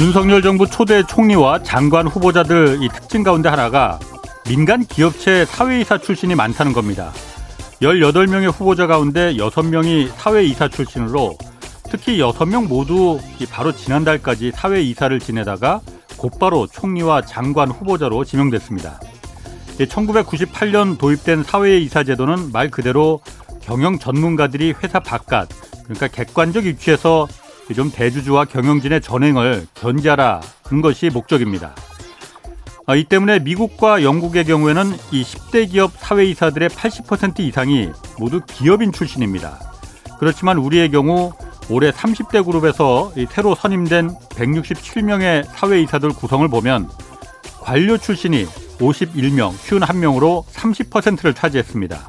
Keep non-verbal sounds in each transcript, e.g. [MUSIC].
윤석열 정부 초대 총리와 장관 후보자들 이 특징 가운데 하나가 민간 기업체 사회이사 출신이 많다는 겁니다. 18명의 후보자 가운데 6명이 사회이사 출신으로 특히 6명 모두 바로 지난달까지 사회이사를 지내다가 곧바로 총리와 장관 후보자로 지명됐습니다. 1998년 도입된 사회이사 제도는 말 그대로 경영 전문가들이 회사 바깥 그러니까 객관적 위치에서 좀 대주주와 경영진의 전행을 견제하라는 것이 목적입니다. 아, 이 때문에 미국과 영국의 경우에는 이 10대 기업 사회이사들의 80% 이상이 모두 기업인 출신입니다. 그렇지만 우리의 경우 올해 30대 그룹에서 새로 선임된 167명의 사회이사들 구성을 보면 관료 출신이 51명, 51명으로 30%를 차지했습니다.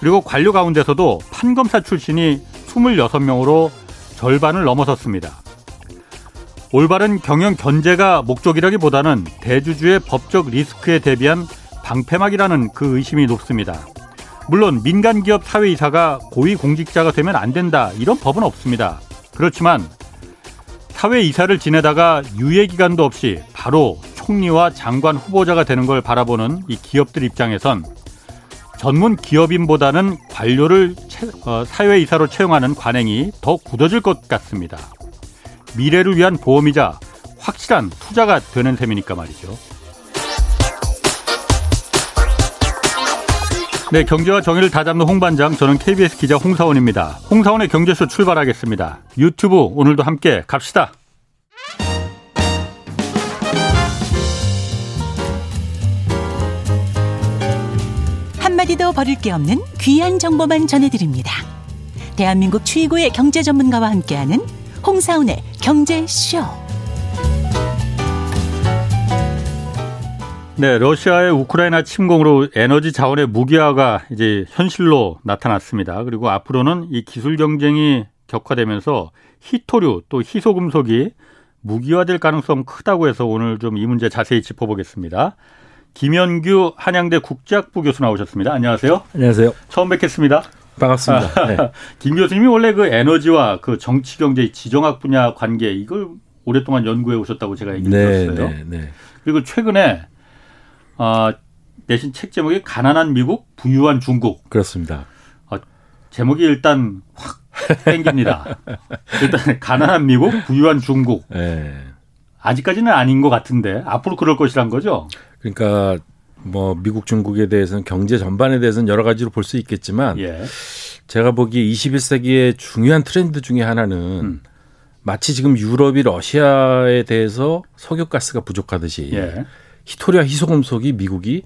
그리고 관료 가운데서도 판검사 출신이 26명으로 절반을 넘어섰습니다. 올바른 경영 견제가 목적이라기보다는 대주주의 법적 리스크에 대비한 방패막이라는 그 의심이 높습니다. 물론 민간 기업 사회이사가 고위 공직자가 되면 안 된다 이런 법은 없습니다. 그렇지만 사회이사를 지내다가 유예 기간도 없이 바로 총리와 장관 후보자가 되는 걸 바라보는 이 기업들 입장에선 전문 기업인보다는 관료를 어, 사회이사로 채용하는 관행이 더 굳어질 것 같습니다. 미래를 위한 보험이자 확실한 투자가 되는 셈이니까 말이죠. 네, 경제와 정의를 다잡는 홍반장, 저는 KBS 기자 홍사원입니다. 홍사원의 경제쇼 출발하겠습니다. 유튜브 오늘도 함께 갑시다. 한마디도 버릴 게 없는 귀한 정보만 전해드립니다. 대한민국 최고의 경제 전문가와 함께하는 홍사운의 경제쇼. 네, 러시아의 우크라이나 침공으로 에너지 자원의 무기화가 이제 현실로 나타났습니다. 그리고 앞으로는 이 기술 경쟁이 격화되면서 히토류 또 희소금속이 무기화될 가능성 크다고 해서 오늘 좀 이 문제 자세히 짚어보겠습니다. 김현규 한양대 국제학부 교수 나오셨습니다. 안녕하세요. 안녕하세요. 처음 뵙겠습니다. 반갑습니다. 네. [LAUGHS] 김 교수님이 원래 그 에너지와 그 정치 경제 지정학 분야 관계 이걸 오랫동안 연구해 오셨다고 제가 얘기 네, 들었어요. 네, 네. 그리고 최근에 어, 내신 책 제목이 가난한 미국, 부유한 중국. 그렇습니다. 어, 제목이 일단 확 땡깁니다. [LAUGHS] 일단 가난한 미국, 부유한 중국. 네. 아직까지는 아닌 것 같은데 앞으로 그럴 것이란 거죠. 그러니까 뭐 미국 중국에 대해서는 경제 전반에 대해서는 여러 가지로 볼 수 있겠지만 예. 제가 보기에 21세기의 중요한 트렌드 중에 하나는 음. 마치 지금 유럽이 러시아에 대해서 석유가스가 부족하듯이 예. 히토리아 희소금속이 미국이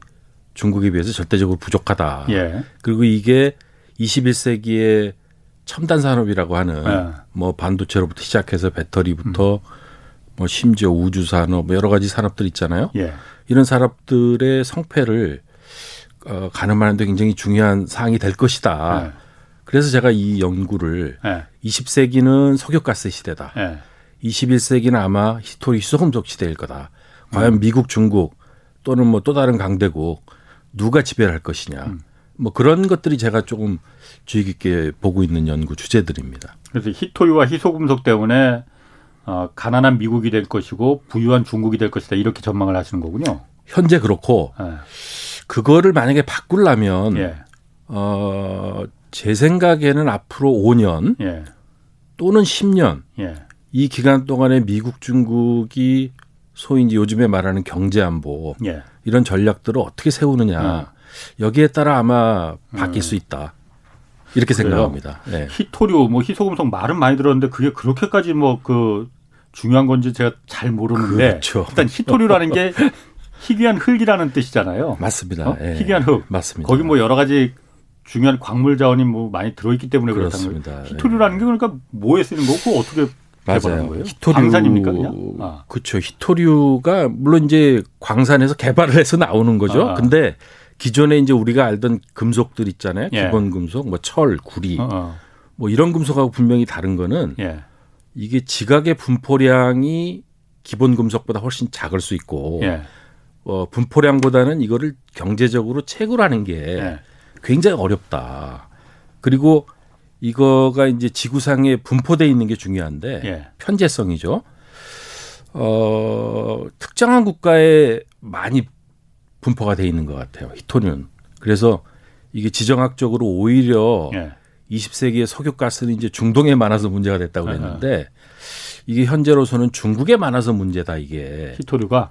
중국에 비해서 절대적으로 부족하다. 예. 그리고 이게 21세기의 첨단 산업이라고 하는 예. 뭐 반도체로부터 시작해서 배터리부터 음. 뭐 심지어 우주 산업 뭐 여러 가지 산업들 있잖아요. 예. 이런 산업들의 성패를 어, 가늠하는데 굉장히 중요한 사항이 될 것이다. 네. 그래서 제가 이 연구를 네. 20세기는 석유가스 시대다. 네. 21세기는 아마 히토리 수소금속 시대일 거다. 과연 음. 미국, 중국 또는 뭐 또 다른 강대국 누가 지배를 할 것이냐. 음. 뭐 그런 것들이 제가 조금 주의 깊게 보고 있는 연구 주제들입니다. 그래서 히토리와 희소금속 때문에 어, 가난한 미국이 될 것이고 부유한 중국이 될 것이다 이렇게 전망을 하시는 거군요. 현재 그렇고 네. 그거를 만약에 바꾸려면 예. 어, 제 생각에는 앞으로 5년 예. 또는 10년 예. 이 기간 동안에 미국 중국이 소위 이제 요즘에 말하는 경제 안보 예. 이런 전략들을 어떻게 세우느냐 음. 여기에 따라 아마 바뀔 음. 수 있다. 이렇게? 생각합니다. 네. 히토류, 뭐 희소금속 말은 많이 들었는데 그게 그렇게까지 뭐 그 중요한 건지 제가 잘 모르는데 그렇죠. 일단 히토류라는 게 희귀한 흙이라는 뜻이잖아요. 맞습니다. 어? 예. 희귀한 흙. 맞습니다. 거기 뭐 여러 가지 중요한 광물 자원이 뭐 많이 들어있기 때문에 그렇다는 거예요. 히토류라는 게 그러니까 뭐에 쓰는 거고 어떻게 맞아요. 거예요? 히토류 광산입니까 그냥? 아. 그렇죠. 히토류가 물론 이제 광산에서 개발을 해서 나오는 거죠. 아. 근데 기존에 이제 우리가 알던 금속들 있잖아요. 예. 기본 금속, 뭐 철, 구리, 어, 어. 뭐 이런 금속하고 분명히 다른 거는 예. 이게 지각의 분포량이 기본 금속보다 훨씬 작을 수 있고 예. 어, 분포량보다는 이거를 경제적으로 채굴하는 게 예. 굉장히 어렵다. 그리고 이거가 이제 지구상에 분포돼 있는 게 중요한데 예. 편제성이죠. 어, 특정한 국가에 많이 분포가 돼 있는 것 같아요. 히토리는. 그래서 이게 지정학적으로 오히려 예. 20세기의 석유가스는 이제 중동에 많아서 문제가 됐다고 그랬는데 이게 현재로서는 중국에 많아서 문제다 이게. 히토류가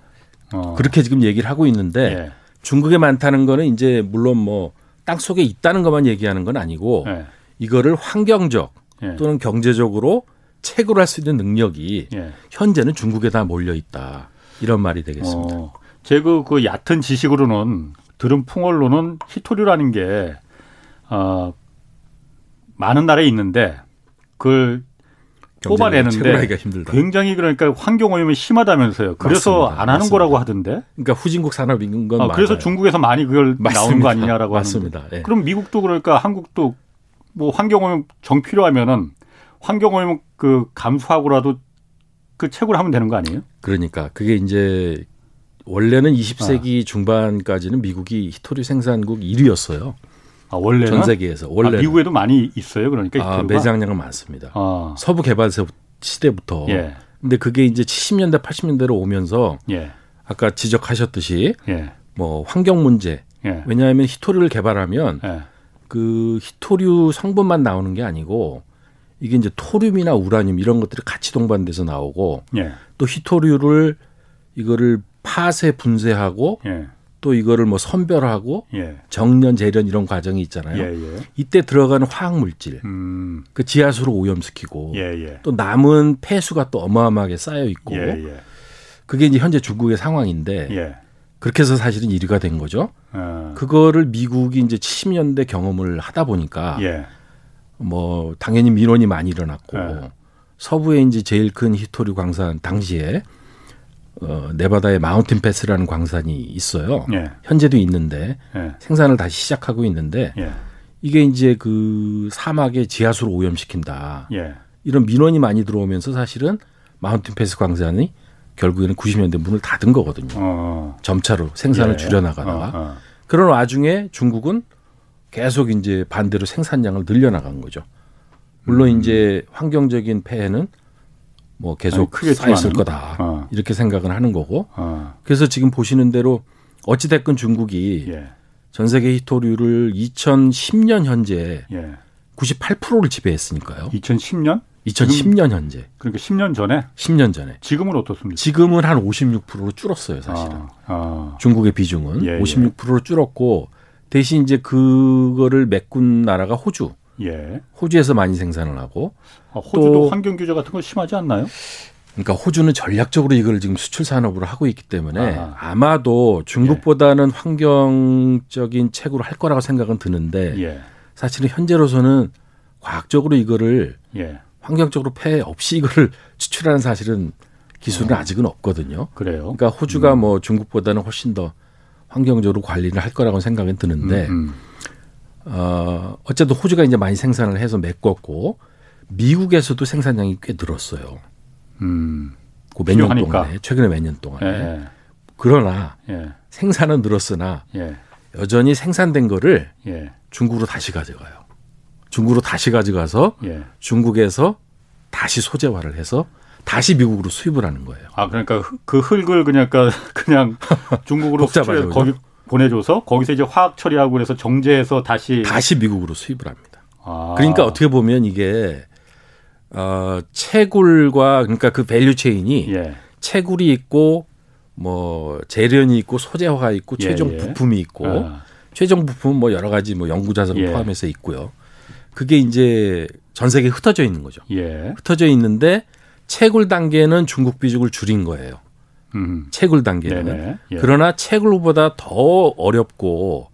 어. 그렇게 지금 얘기를 하고 있는데 예. 중국에 많다는 거는 이제 물론 뭐 땅 속에 있다는 것만 얘기하는 건 아니고 예. 이거를 환경적 예. 또는 경제적으로 채굴할 수 있는 능력이 예. 현재는 중국에 다 몰려 있다 이런 말이 되겠습니다. 어. 제그 그 얕은 지식으로는 들은 풍월로는 히토류라는 게 어, 많은 나라에 있는데 그걸 뽑아내는데 굉장히 그러니까 환경 오염이 심하다면서요. 그래서 맞습니다. 안 하는 맞습니다. 거라고 하던데. 그러니까 후진국 산업인 건 아, 그래서 중국에서 많이 그걸 맞습니다. 나오는 거 아니냐라고 맞습니다. 하는데. 네. 그럼 미국도 그러니까 한국도 뭐 환경 오염 정 필요하면은 환경 오염 그 감수하고라도 그 채굴 하면 되는 거 아니에요? 그러니까 그게 이제 원래는 20세기 아. 중반까지는 미국이 히토리 생산국 1위였어요. 아, 원래 전 세계에서 원래 아, 미국에도 많이 있어요. 그러니까 아, 매장량은 많습니다. 아. 서부 개발 시대부터. 예. 근데 그게 이제 70년대 80년대로 오면서 예. 아까 지적하셨듯이 예. 뭐 환경 문제. 예. 왜냐하면 히토리를 개발하면 예. 그 히토류 성분만 나오는 게 아니고 이게 이제 토륨이나 우라늄 이런 것들이 같이 동반돼서 나오고 예. 또 히토류를 이거를 팥에 분쇄하고 또 이거를 뭐 선별하고 예. 정년 재련 이런 과정이 있잖아요. 예, 예. 이때 들어가는 화학 물질, 음. 그 지하수로 오염시키고 예, 예. 또 남은 폐수가 또 어마어마하게 쌓여 있고 예, 그게 이제 현재 중국의 상황인데 그렇게 해서 사실은 1위가 된 거죠. 어. 그거를 미국이 이제 70년대 경험을 하다 보니까 뭐 당연히 민원이 많이 일어났고 서부에 이제 제일 큰 히토류 광산 당시에 어, 네바다의 마운틴 패스라는 광산이 있어요. 예. 현재도 있는데 예. 생산을 다시 시작하고 있는데 예. 이게 이제 그 사막의 지하수를 오염시킨다. 예. 이런 민원이 많이 들어오면서 사실은 마운틴 패스 광산이 결국에는 90년대 문을 닫은 거거든요. 어. 점차로 생산을 예. 줄여나가다가 어, 어. 그런 와중에 중국은 계속 이제 반대로 생산량을 늘려나간 거죠. 물론 음. 이제 환경적인 폐해는 뭐 계속 크게 쌓였을 거다 어. 이렇게 생각을 하는 거고 어. 그래서 지금 보시는 대로 어찌 됐건 중국이 예. 전 세계 히토류를 2010년 현재 예. 98%를 지배했으니까요. 2010년? 2010년 현재. 그러니까 10년 전에? 10년 전에. 지금은 어떻습니까? 지금은 한 56%로 줄었어요, 사실은. 아, 아. 중국의 비중은 예, 56%로 예. 줄었고 대신 이제 그거를 메꾼 나라가 호주. 예. 호주에서 많이 생산을 하고 아, 호주도 환경 규제 같은 거 심하지 않나요? 그러니까 호주는 전략적으로 이걸 지금 수출 산업으로 하고 있기 때문에 아. 마도 중국보다는 예. 환경적인 책으로 할 거라고 생각은 드는데 예. 사실은 현재로서는 과학적으로 이거를 예. 환경적으로 폐해 없이 이거를 [LAUGHS] 추출하는 사실은 기술은 어. 아직은 없거든요. 그래요. 그러니까 호주가 음. 뭐 중국보다는 훨씬 더 환경적으로 관리를 할 거라고 생각은 드는데 음, 음. 어, 어쨌든 호주가 이제 많이 생산을 해서 메꿨고 미국에서도 생산량이 꽤 늘었어요. 음. 그 몇 년 동안에 최근에 몇 년 동안에. 예. 그러나 예. 생산은 늘었으나 예. 여전히 생산된 거를 예. 중국으로 다시 가져가요. 중국으로 다시 가져가서 예. 중국에서 다시 소재화를 해서 다시 미국으로 수입을 하는 거예요. 아 그러니까 그 흙을 그냥 그냥 [LAUGHS] 중국으로 수출해 거기 보내줘서 거기서 이제 화학 처리하고 그래서 정제해서 다시 다시 미국으로 수입을 합니다. 아. 그러니까 어떻게 보면 이게 어 채굴과 그러니까 그 value chain이 예. 채굴이 있고 뭐 제련이 있고 소재화가 있고 예, 최종 예. 부품이 있고 아. 최종 부품은 뭐 여러 가지 뭐 영구 자석을 예. 포함해서 있고요. 그게 이제 전 세계에 흩어져 있는 거죠. 예. 흩어져 있는데 채굴 단계는 중국 비중을 줄인 거예요. 음. 채굴 단계는. 예. 그러나 채굴보다 더 어렵고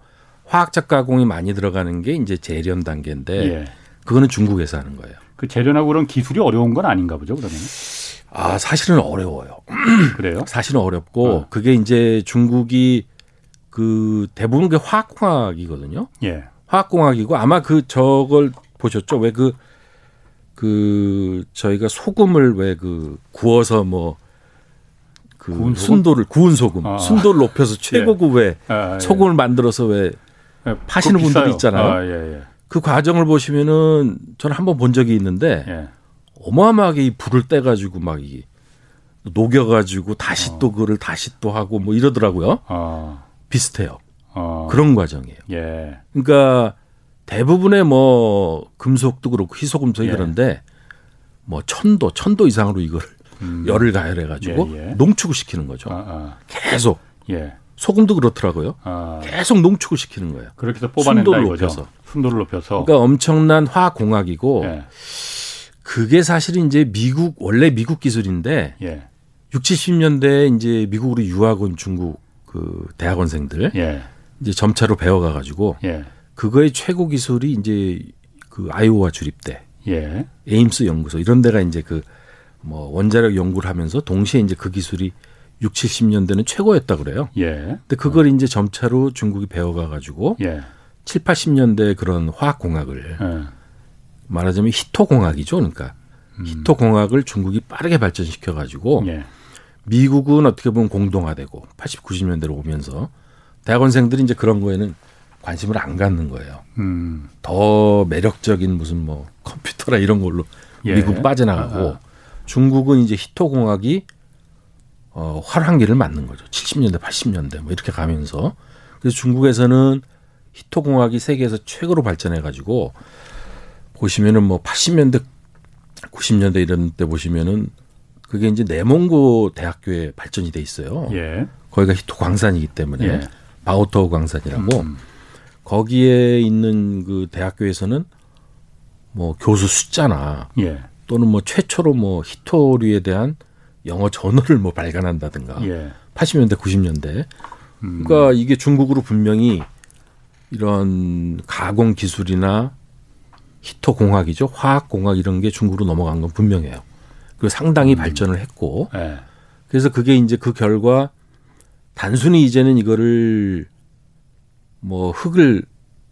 화학적 가공이 많이 들어가는 게 이제 재련 단계인데 예. 그거는 중국에서 하는 거예요. 그 재련하고 그런 기술이 어려운 건 아닌가 보죠, 그러면? 아, 사실은 어려워요. [CLEARS THROAT] 그래요? 사실은 어렵고 어. 그게 이제 중국이 그 대부분 게 화학공학이거든요. 예. 화학공학이고 아마 그 저걸 보셨죠? 왜 그그 그 저희가 소금을 왜 그 구워서 뭐 그 구운 순도를 구운 소금, 아. 순도를 높여서 최고급의 예. 아, 아, 예. 소금을 만들어서 왜 예. 파시는 분들이 있잖아요. 아, 예, 예, 그 과정을 보시면은 저는 한번 본 적이 있는데 예. 어마어마하게 이 불을 떼 가지고 막 이 녹여가지고 다시 어. 또 그거를 다시 또 하고 뭐 이러더라고요. 어. 비슷해요. 어. 그런 과정이에요. 예. 그러니까 대부분의 뭐 금속도 그렇고 희소금속이 예. 그런데 뭐 천도 천도 이상으로 이걸 음. 열을 가열해 가지고 예, 예. 농축을 시키는 거죠. 아, 아. 계속. 예. 소금도 그렇더라고요. 아. 계속 농축을 시키는 거예요. 그렇게 해서 뽑아낸다 순도를 이거죠. 높여서. 순도를 높여서. 그러니까 엄청난 화학 공학이고 예. 그게 사실은 이제 미국 원래 미국 기술인데 예. 6, 70년대에 이제 미국으로 유학 온 중국 그 대학원생들 예. 이제 점차로 배워가 가지고 예. 그거의 최고 기술이 이제 그 아이오와 주립대, 예. 에임스 연구소 이런 데가 이제 그 뭐 원자력 연구를 하면서 동시에 이제 그 기술이 6, 70년대는 최고였다 그래요. 예. 근데 그걸 어. 이제 점차로 중국이 배워가 가지고 예. 7, 80년대 그런 화학 공학을 예. 말하자면 히토 공학이죠. 그러니까 음. 히토 공학을 중국이 빠르게 발전시켜 가지고 예. 미국은 어떻게 보면 공동화되고 80, 90년대로 오면서 대학원생들이 이제 그런 거에는 관심을 안 갖는 거예요. 음. 더 매력적인 무슨 뭐 컴퓨터라 이런 걸로 예. 미국 빠져나가고 아, 아. 중국은 이제 히토 공학이 어, 활황기를 맞는 거죠. 70년대, 80년대 뭐 이렇게 가면서 그래서 중국에서는 히토 공학이 세계에서 최고로 발전해 가지고 보시면은 뭐 80년대, 90년대 이런 때 보시면은 그게 이제 내몽고 대학교에 발전이 돼 있어요. 예. 거기가 히토 광산이기 때문에 예. 바오토 광산이라고 음. 거기에 있는 그 대학교에서는 뭐 교수 숫자나 예. 또는 뭐 최초로 뭐 히토류에 대한 영어 전어를 뭐 발간한다든가 예. 80년대 90년대 음. 그러니까 이게 중국으로 분명히 이런 가공 기술이나 히토 공학이죠 화학 공학 이런 게 중국으로 넘어간 건 분명해요. 그 상당히 음. 발전을 했고 네. 그래서 그게 이제 그 결과 단순히 이제는 이거를 뭐 흙을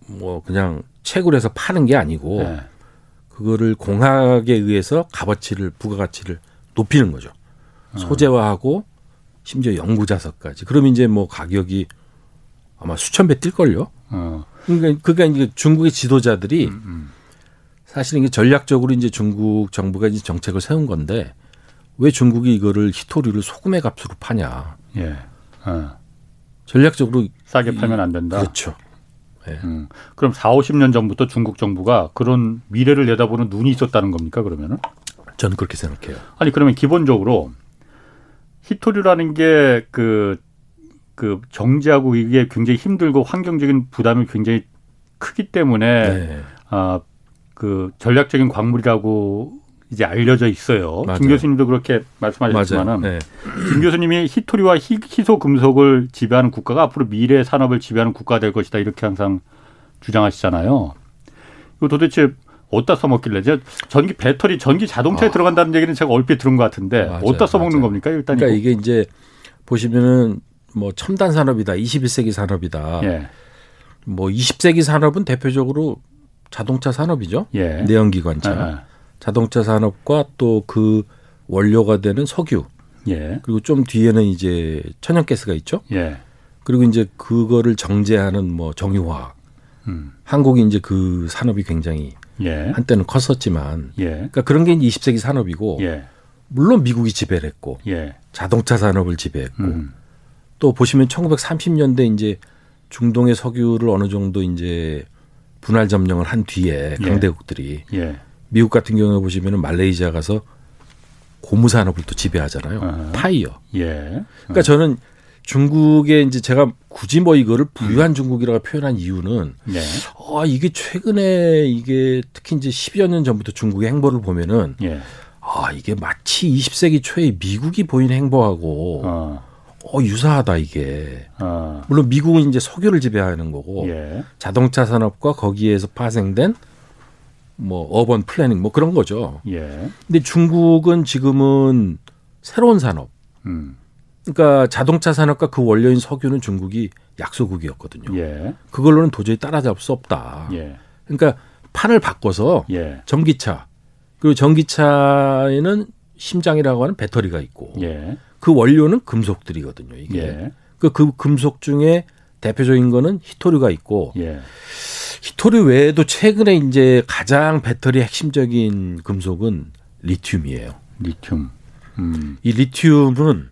뭐 그냥 채굴 해서 파는 게 아니고 네. 그거를 공학에 의해서 값어치를 부가가치를 높이는 거죠. 어. 소재화하고 심지어 연구 자석까지. 그러면 이제 뭐 가격이 아마 수천 배 뛸걸요. 어. 그러니까, 그러니까 이제 중국의 지도자들이 음, 음. 사실은 이게 전략적으로 이제 중국 정부가 이제 정책을 세운 건데 왜 중국이 이거를 히토리를 소금의 값으로 파냐. 예. 어. 전략적으로 싸게 팔면 안 된다. 그렇죠. 예. 음. 그럼 4, 50년 전부터 중국 정부가 그런 미래를 내다보는 눈이 있었다는 겁니까, 그러면은? 저는 그렇게 생각해요. 아니, 그러면 기본적으로 히토리라는 게 그, 그 정제하고 이게 굉장히 힘들고 환경적인 부담이 굉장히 크기 때문에 네. 아, 그 전략적인 광물이라고 이제 알려져 있어요. 맞아요. 김 교수님도 그렇게 말씀하셨지만은 네. 김 교수님이 히토리와 희, 희소 금속을 지배하는 국가가 앞으로 미래 산업을 지배하는 국가가 될 것이다 이렇게 항상 주장하시잖아요. 이거 도대체 어디다 써먹길래 제가 전기 배터리 전기 자동차에 아. 들어간다는 얘기는 제가 얼핏 들은 것 같은데 맞아요. 어디다 써먹는 맞아요. 겁니까 일단 그러니까 이게 이제 보시면은 뭐 첨단 산업이다 21세기 산업이다 예. 뭐 20세기 산업은 대표적으로 자동차 산업이죠. 예. 내연기관차. 아, 아. 자동차 산업과 또 그 원료가 되는 석유. 예. 그리고 좀 뒤에는 이제 천연가스가 있죠. 예. 그리고 이제 그거를 정제하는 뭐 정유화학. 음. 한국이 이제 그 산업이 굉장히 예. 한때는 컸었지만 예. 그러니까 그런 게 20세기 산업이고 예. 물론 미국이 지배를 했고 예. 자동차 산업을 지배했고 음. 또 보시면 1930년대 이제 중동의 석유를 어느 정도 이제 분할 점령을 한 뒤에 예. 강대국들이 예. 미국 같은 경우에 보시면은 말레이시아 가서 고무 산업을 또 지배하잖아요. 어. 타이어. 예. 그러니까 저는 중국에 이제 제가 굳이 뭐 이거를 부유한 음. 중국이라고 표현한 이유는 예. 아 이게 최근에 이게 특히 이제 10여 년 전부터 중국의 행보를 보면은 예. 아 이게 마치 20세기 초에 미국이 보인 행보하고 어. 어 유사하다 이게. 어. 물론 미국은 이제 석유를 지배하는 거고 예. 자동차 산업과 거기에서 파생된 뭐 urban planning 뭐 그런 거죠. 예. 근데 중국은 지금은 새로운 산업. 음. 그러니까 자동차 산업과 그 원료인 석유는 중국이 약소국이었거든요. 예. 그걸로는 도저히 따라잡을 수 없다. 예. 그러니까 판을 바꿔서 예. 전기차 그리고 전기차에는 심장이라고 하는 배터리가 있고 예. 그 원료는 금속들이거든요. 이게 예. 그, 그 금속 중에 대표적인 거는 히토류가 있고 예. 히토류 외에도 최근에 이제 가장 배터리 핵심적인 금속은 리튬이에요. 리튬. 음. 이 리튬은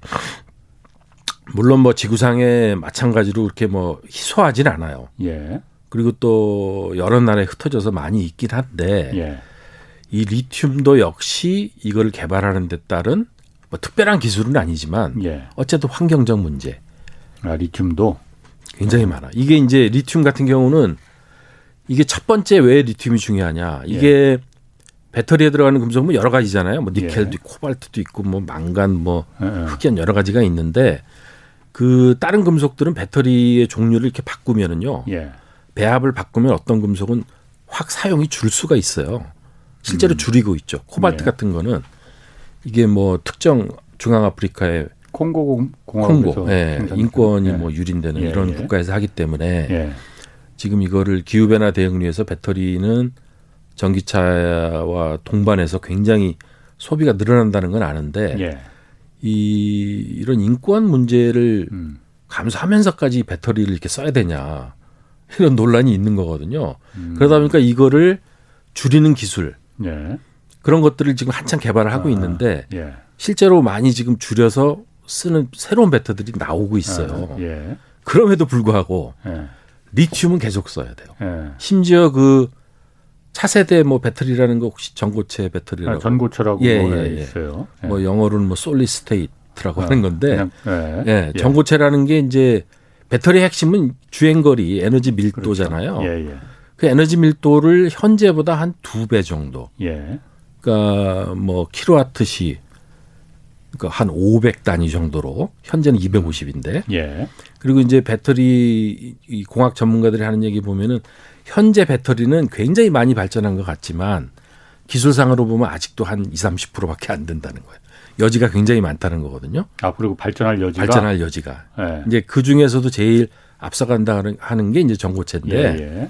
물론 뭐 지구상에 마찬가지로 이렇게 뭐 희소하진 않아요. 예. 그리고 또 여러 나라에 흩어져서 많이 있긴 한데 예. 이 리튬도 역시 이걸 개발하는 데 따른 뭐 특별한 기술은 아니지만 예. 어쨌든 환경적 문제. 아, 리튬도 굉장히 많아. 이게 이제 리튬 같은 경우는 이게 첫 번째 왜 리튬이 중요하냐? 이게 예. 배터리에 들어가는 금속은 여러 가지잖아요. 뭐 니켈도 예. 있고 코발트도 있고 뭐 망간 뭐 예, 예. 흑연 여러 가지가 있는데 그 다른 금속들은 배터리의 종류를 이렇게 바꾸면은요. 예. 배합을 바꾸면 어떤 금속은 확 사용이 줄 수가 있어요. 실제로 음. 줄이고 있죠. 코발트 예. 같은 거는 이게 뭐 특정 중앙 아프리카의 콩고 공화국에서 예, 인권이 예. 뭐 유린되는 예, 이런 예. 국가에서 하기 때문에 예. 지금 이거를 기후 변화 대응을 위해서 배터리는 전기차와 동반해서 굉장히 소비가 늘어난다는 건 아는데 예. 이 이런 인권 문제를 음. 감수하면서까지 배터리를 이렇게 써야 되냐 이런 논란이 있는 거거든요. 음. 그러다 보니까 이거를 줄이는 기술 예. 그런 것들을 지금 한참 개발을 하고 아, 있는데 예. 실제로 많이 지금 줄여서 쓰는 새로운 배터들이 나오고 있어요. 아, 예. 그럼에도 불구하고 예. 리튬은 계속 써야 돼요. 예. 심지어 그 차세대 뭐 배터리라는 거 혹시 전고체 배터리라고 아, 전고체라고 예, 예, 예. 있어요. 예. 뭐 영어로는 뭐 solid state라고 아, 하는 건데 그냥, 예. 예. 예. 전고체라는 게 이제 배터리 핵심은 주행 거리 에너지 밀도잖아요. 그렇죠. 그 에너지 밀도를 현재보다 한 두 배 정도. 예. 그러니까 뭐 킬로와트시 그러니까 한 500단위 정도로 현재는 250인데. 예. 그리고 이제 배터리 이 공학 전문가들이 하는 얘기 보면은 현재 배터리는 굉장히 많이 발전한 것 같지만 기술상으로 보면 아직도 한 20, 30%밖에 안 된다는 거예요. 여지가 굉장히 많다는 거거든요. 아, 그리고 발전할 여지가 발전할 여지가. 네. 이제 그 중에서도 제일 앞서간다 하는 게 이제 전고체인데 예, 예.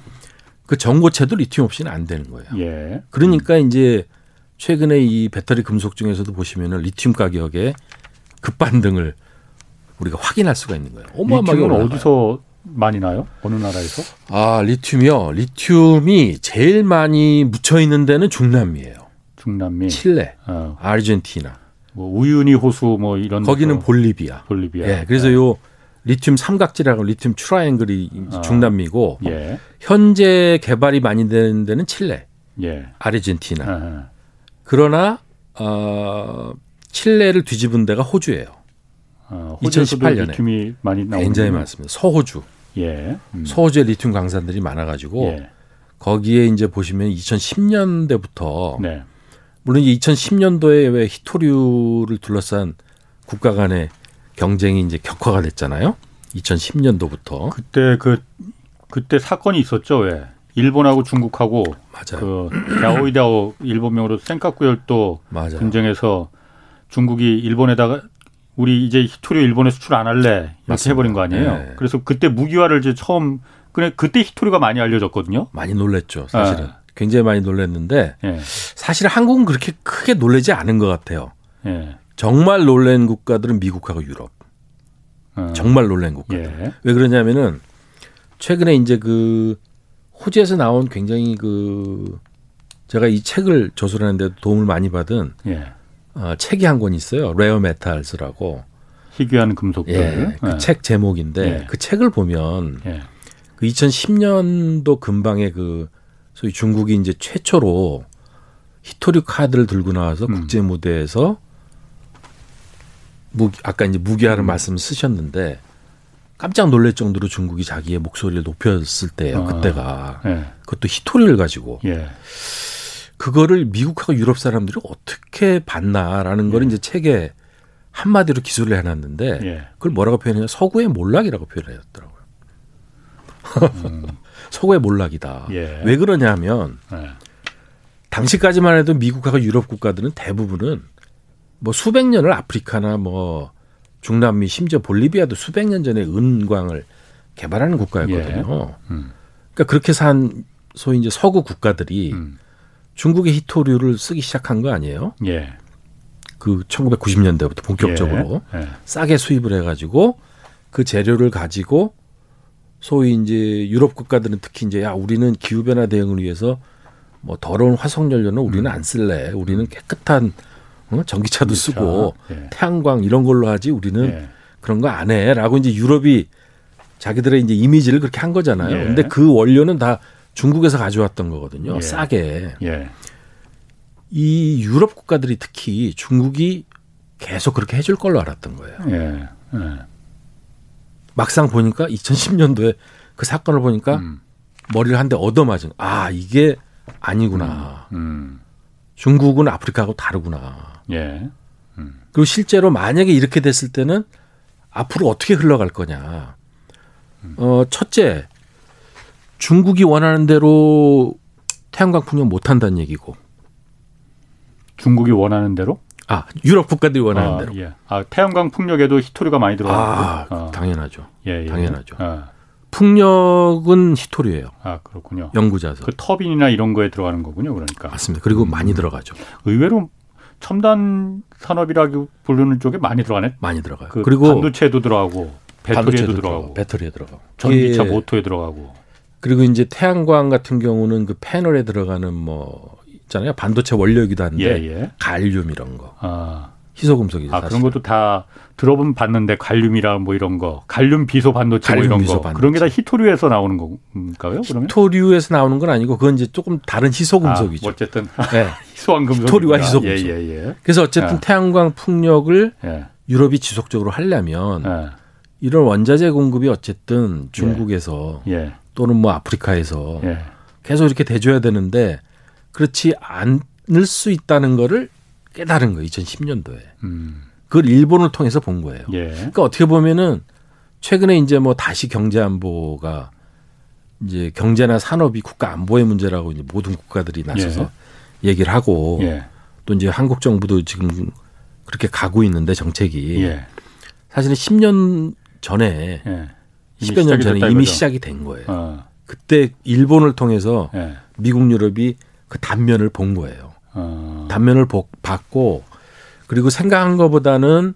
그 전고체도 리튬 없이는 안 되는 거예요. 예. 그러니까 음. 이제 최근에 이 배터리 금속 중에서도 보시면은 리튬 가격의 급반등을 우리가 확인할 수가 있는 거예요. 어마어마하게 리튬은 어디서 많이 나요? 어느 나라에서? 아, 리튬이요. 리튬이 제일 많이 묻혀 있는 데는 중남미예요. 중남미. 칠레, 어. 아르헨티나. 뭐 우유니 호수 뭐 이런 거기는 볼리비아. 볼리비아. 예. 그래서 네. 요 리튬 삼각지라고 리튬 트라이앵글이 어. 중남미고 예. 현재 개발이 많이 되는 데는 칠레, 예. 아르헨티나. 어. 그러나 어, 칠레를 뒤집은 데가 호주예요. 어, 2018년에 리튬이 많이 나오는 굉장히 많습니다. 서호주. 예. 음. 서호주에 리튬 강산들이 많아가지고 예. 거기에 이제 보시면 2010년대부터 네. 물론 2010년도에 왜 히토류를 둘러싼 국가 간의 경쟁이 이제 격화가 됐잖아요. 2010년도부터 그때 그 그때 사건이 있었죠. 왜 일본하고 중국하고 맞아요. 그 야오이다오 일본명으로 센카쿠열도 분쟁해서 중국이 일본에다가 우리 이제 히토류 일본에 수출 안 할래 이렇게 맞습니다. 해버린 거 아니에요. 네. 그래서 그때 무기화를 이제 처음 그래 그때 히토류가 많이 알려졌거든요. 많이 놀랬죠, 사실은. 네. 굉장히 많이 놀랬는데 네. 사실 한국은 그렇게 크게 놀래지 않은 것 같아요. 네. 정말 놀란 국가들은 미국하고 유럽. 어. 정말 놀란 국가들. 예. 왜 그러냐면은 최근에 이제 그 호주에서 나온 굉장히 그 제가 이 책을 저술하는데 도움을 많이 받은 예. 어, 책이 한 권 있어요. Rare Metals라고. 희귀한 금속들. 예, 그 책 네. 제목인데 예. 그 책을 보면 예. 그 2010년도 근방에 그 소위 중국이 이제 최초로 희토류 카드를 들고 나와서 음. 국제 무대에서 무 아까 이제 무기화를 음. 말씀 쓰셨는데 깜짝 놀랄 정도로 중국이 자기의 목소리를 높였을 때예요. 아, 그때가 예. 그것도 히토리를 가지고. 예. 그거를 미국하고 유럽 사람들이 어떻게 봤나라는 걸 예. 이제 책에 한마디로 기술을 해놨는데 예. 그걸 뭐라고 표현해요? 서구의 몰락이라고 표현을 했더라고요. 음. [LAUGHS] 서구의 몰락이다. 예. 왜 그러냐면 예. 당시까지만 해도 미국하고 유럽 국가들은 대부분은 뭐 수백 년을 아프리카나 뭐 중남미 심지어 볼리비아도 수백 년 전에 은광을 개발하는 국가였거든요. 예. 음. 그러니까 그렇게 산 소위 이제 서구 국가들이 음. 중국의 히토류를 쓰기 시작한 거 아니에요? 예. 그 1990년대부터 본격적으로 예. 예. 싸게 수입을 해가지고 그 재료를 가지고 소위 이제 유럽 국가들은 특히 이제 야 우리는 기후 변화 대응을 위해서 뭐 더러운 화석 연료는 우리는 음. 안 쓸래. 우리는 깨끗한 어? 전기차도 전기차. 쓰고 예. 태양광 이런 걸로 하지 우리는 예. 그런 거 안 해라고 이제 유럽이 자기들의 이제 이미지를 그렇게 한 거잖아요. 예. 근데 그 원료는 다 중국에서 가져왔던 거거든요. 예. 싸게. 예. 이 유럽 국가들이 특히 중국이 계속 그렇게 해줄 걸로 알았던 거예요. 예. 예. 막상 보니까 2010년도에 그 사건을 보니까 음. 머리를 한 대 얻어맞은. 아 이게 아니구나. 음. 음. 중국은 아프리카하고 다르구나. 예. 음. 그리고 실제로 만약에 이렇게 됐을 때는 앞으로 어떻게 흘러갈 거냐. 음. 어, 첫째, 중국이 원하는 대로 태양광 풍력 못 한다는 얘기고. 중국이 원하는 대로? 아, 유럽 국가들이 원하는 아, 대로. 예. 아, 태양광 풍력에도 히토류가 많이 들어가고. 아, 아, 당연하죠. 예, 예. 당연하죠. 아. 풍력은 히토류예요. 아 그렇군요. 연구자서. 그 터빈이나 이런 거에 들어가는 거군요. 그러니까. 맞습니다. 그리고 음. 많이 들어가죠. 의외로 첨단 산업이라고 부르는 쪽에 많이 들어가네. 많이 들어가요. 그 그리고 반도체도 들어가고 배터리에도 들어가고, 배터리에 들어가고, 전기차 예. 모터에 들어가고. 그리고 이제 태양광 같은 경우는 그 패널에 들어가는 뭐 있잖아요. 반도체 원료이기도 한데 예, 예. 갈륨 이런 거. 아. 희소금속이죠. 아, 그런 것도 다 들어본 봤는데 갈륨이라 뭐 이런 거, 갈륨 비소 반도체 뭐 이런 거, 반도체. 그런 게 다 히토류에서 나오는 건가요? 그러면 히토류에서 나오는 건 아니고 그건 이제 조금 다른 희소금속이죠. 아, 어쨌든 [LAUGHS] 네. [LAUGHS] 희소한 금속. 히토류와 희소금속. 예, 예, 예. 그래서 어쨌든 예. 태양광 풍력을 예. 유럽이 지속적으로 하려면 예. 이런 원자재 공급이 어쨌든 중국에서 예. 또는 뭐 아프리카에서 계속 이렇게 대줘야 되는데 그렇지 않을 수 있다는 거를 깨달은 거예요. 2010년도에. 음. 그걸 일본을 통해서 본 거예요. 예. 그러니까 어떻게 보면은 최근에 이제 뭐 다시 경제 안보가 이제 경제나 산업이 국가 안보의 문제라고 이제 모든 국가들이 나서서 예. 얘기를 하고 예. 또 이제 한국 정부도 지금 그렇게 가고 있는데 정책이 예. 사실은 10년 전에 10여 예. 년 전에 이미 거죠. 시작이 된 거예요. 어. 그때 일본을 통해서 예. 미국 유럽이 그 단면을 본 거예요. 어. 단면을 받고 그리고 생각한 것보다는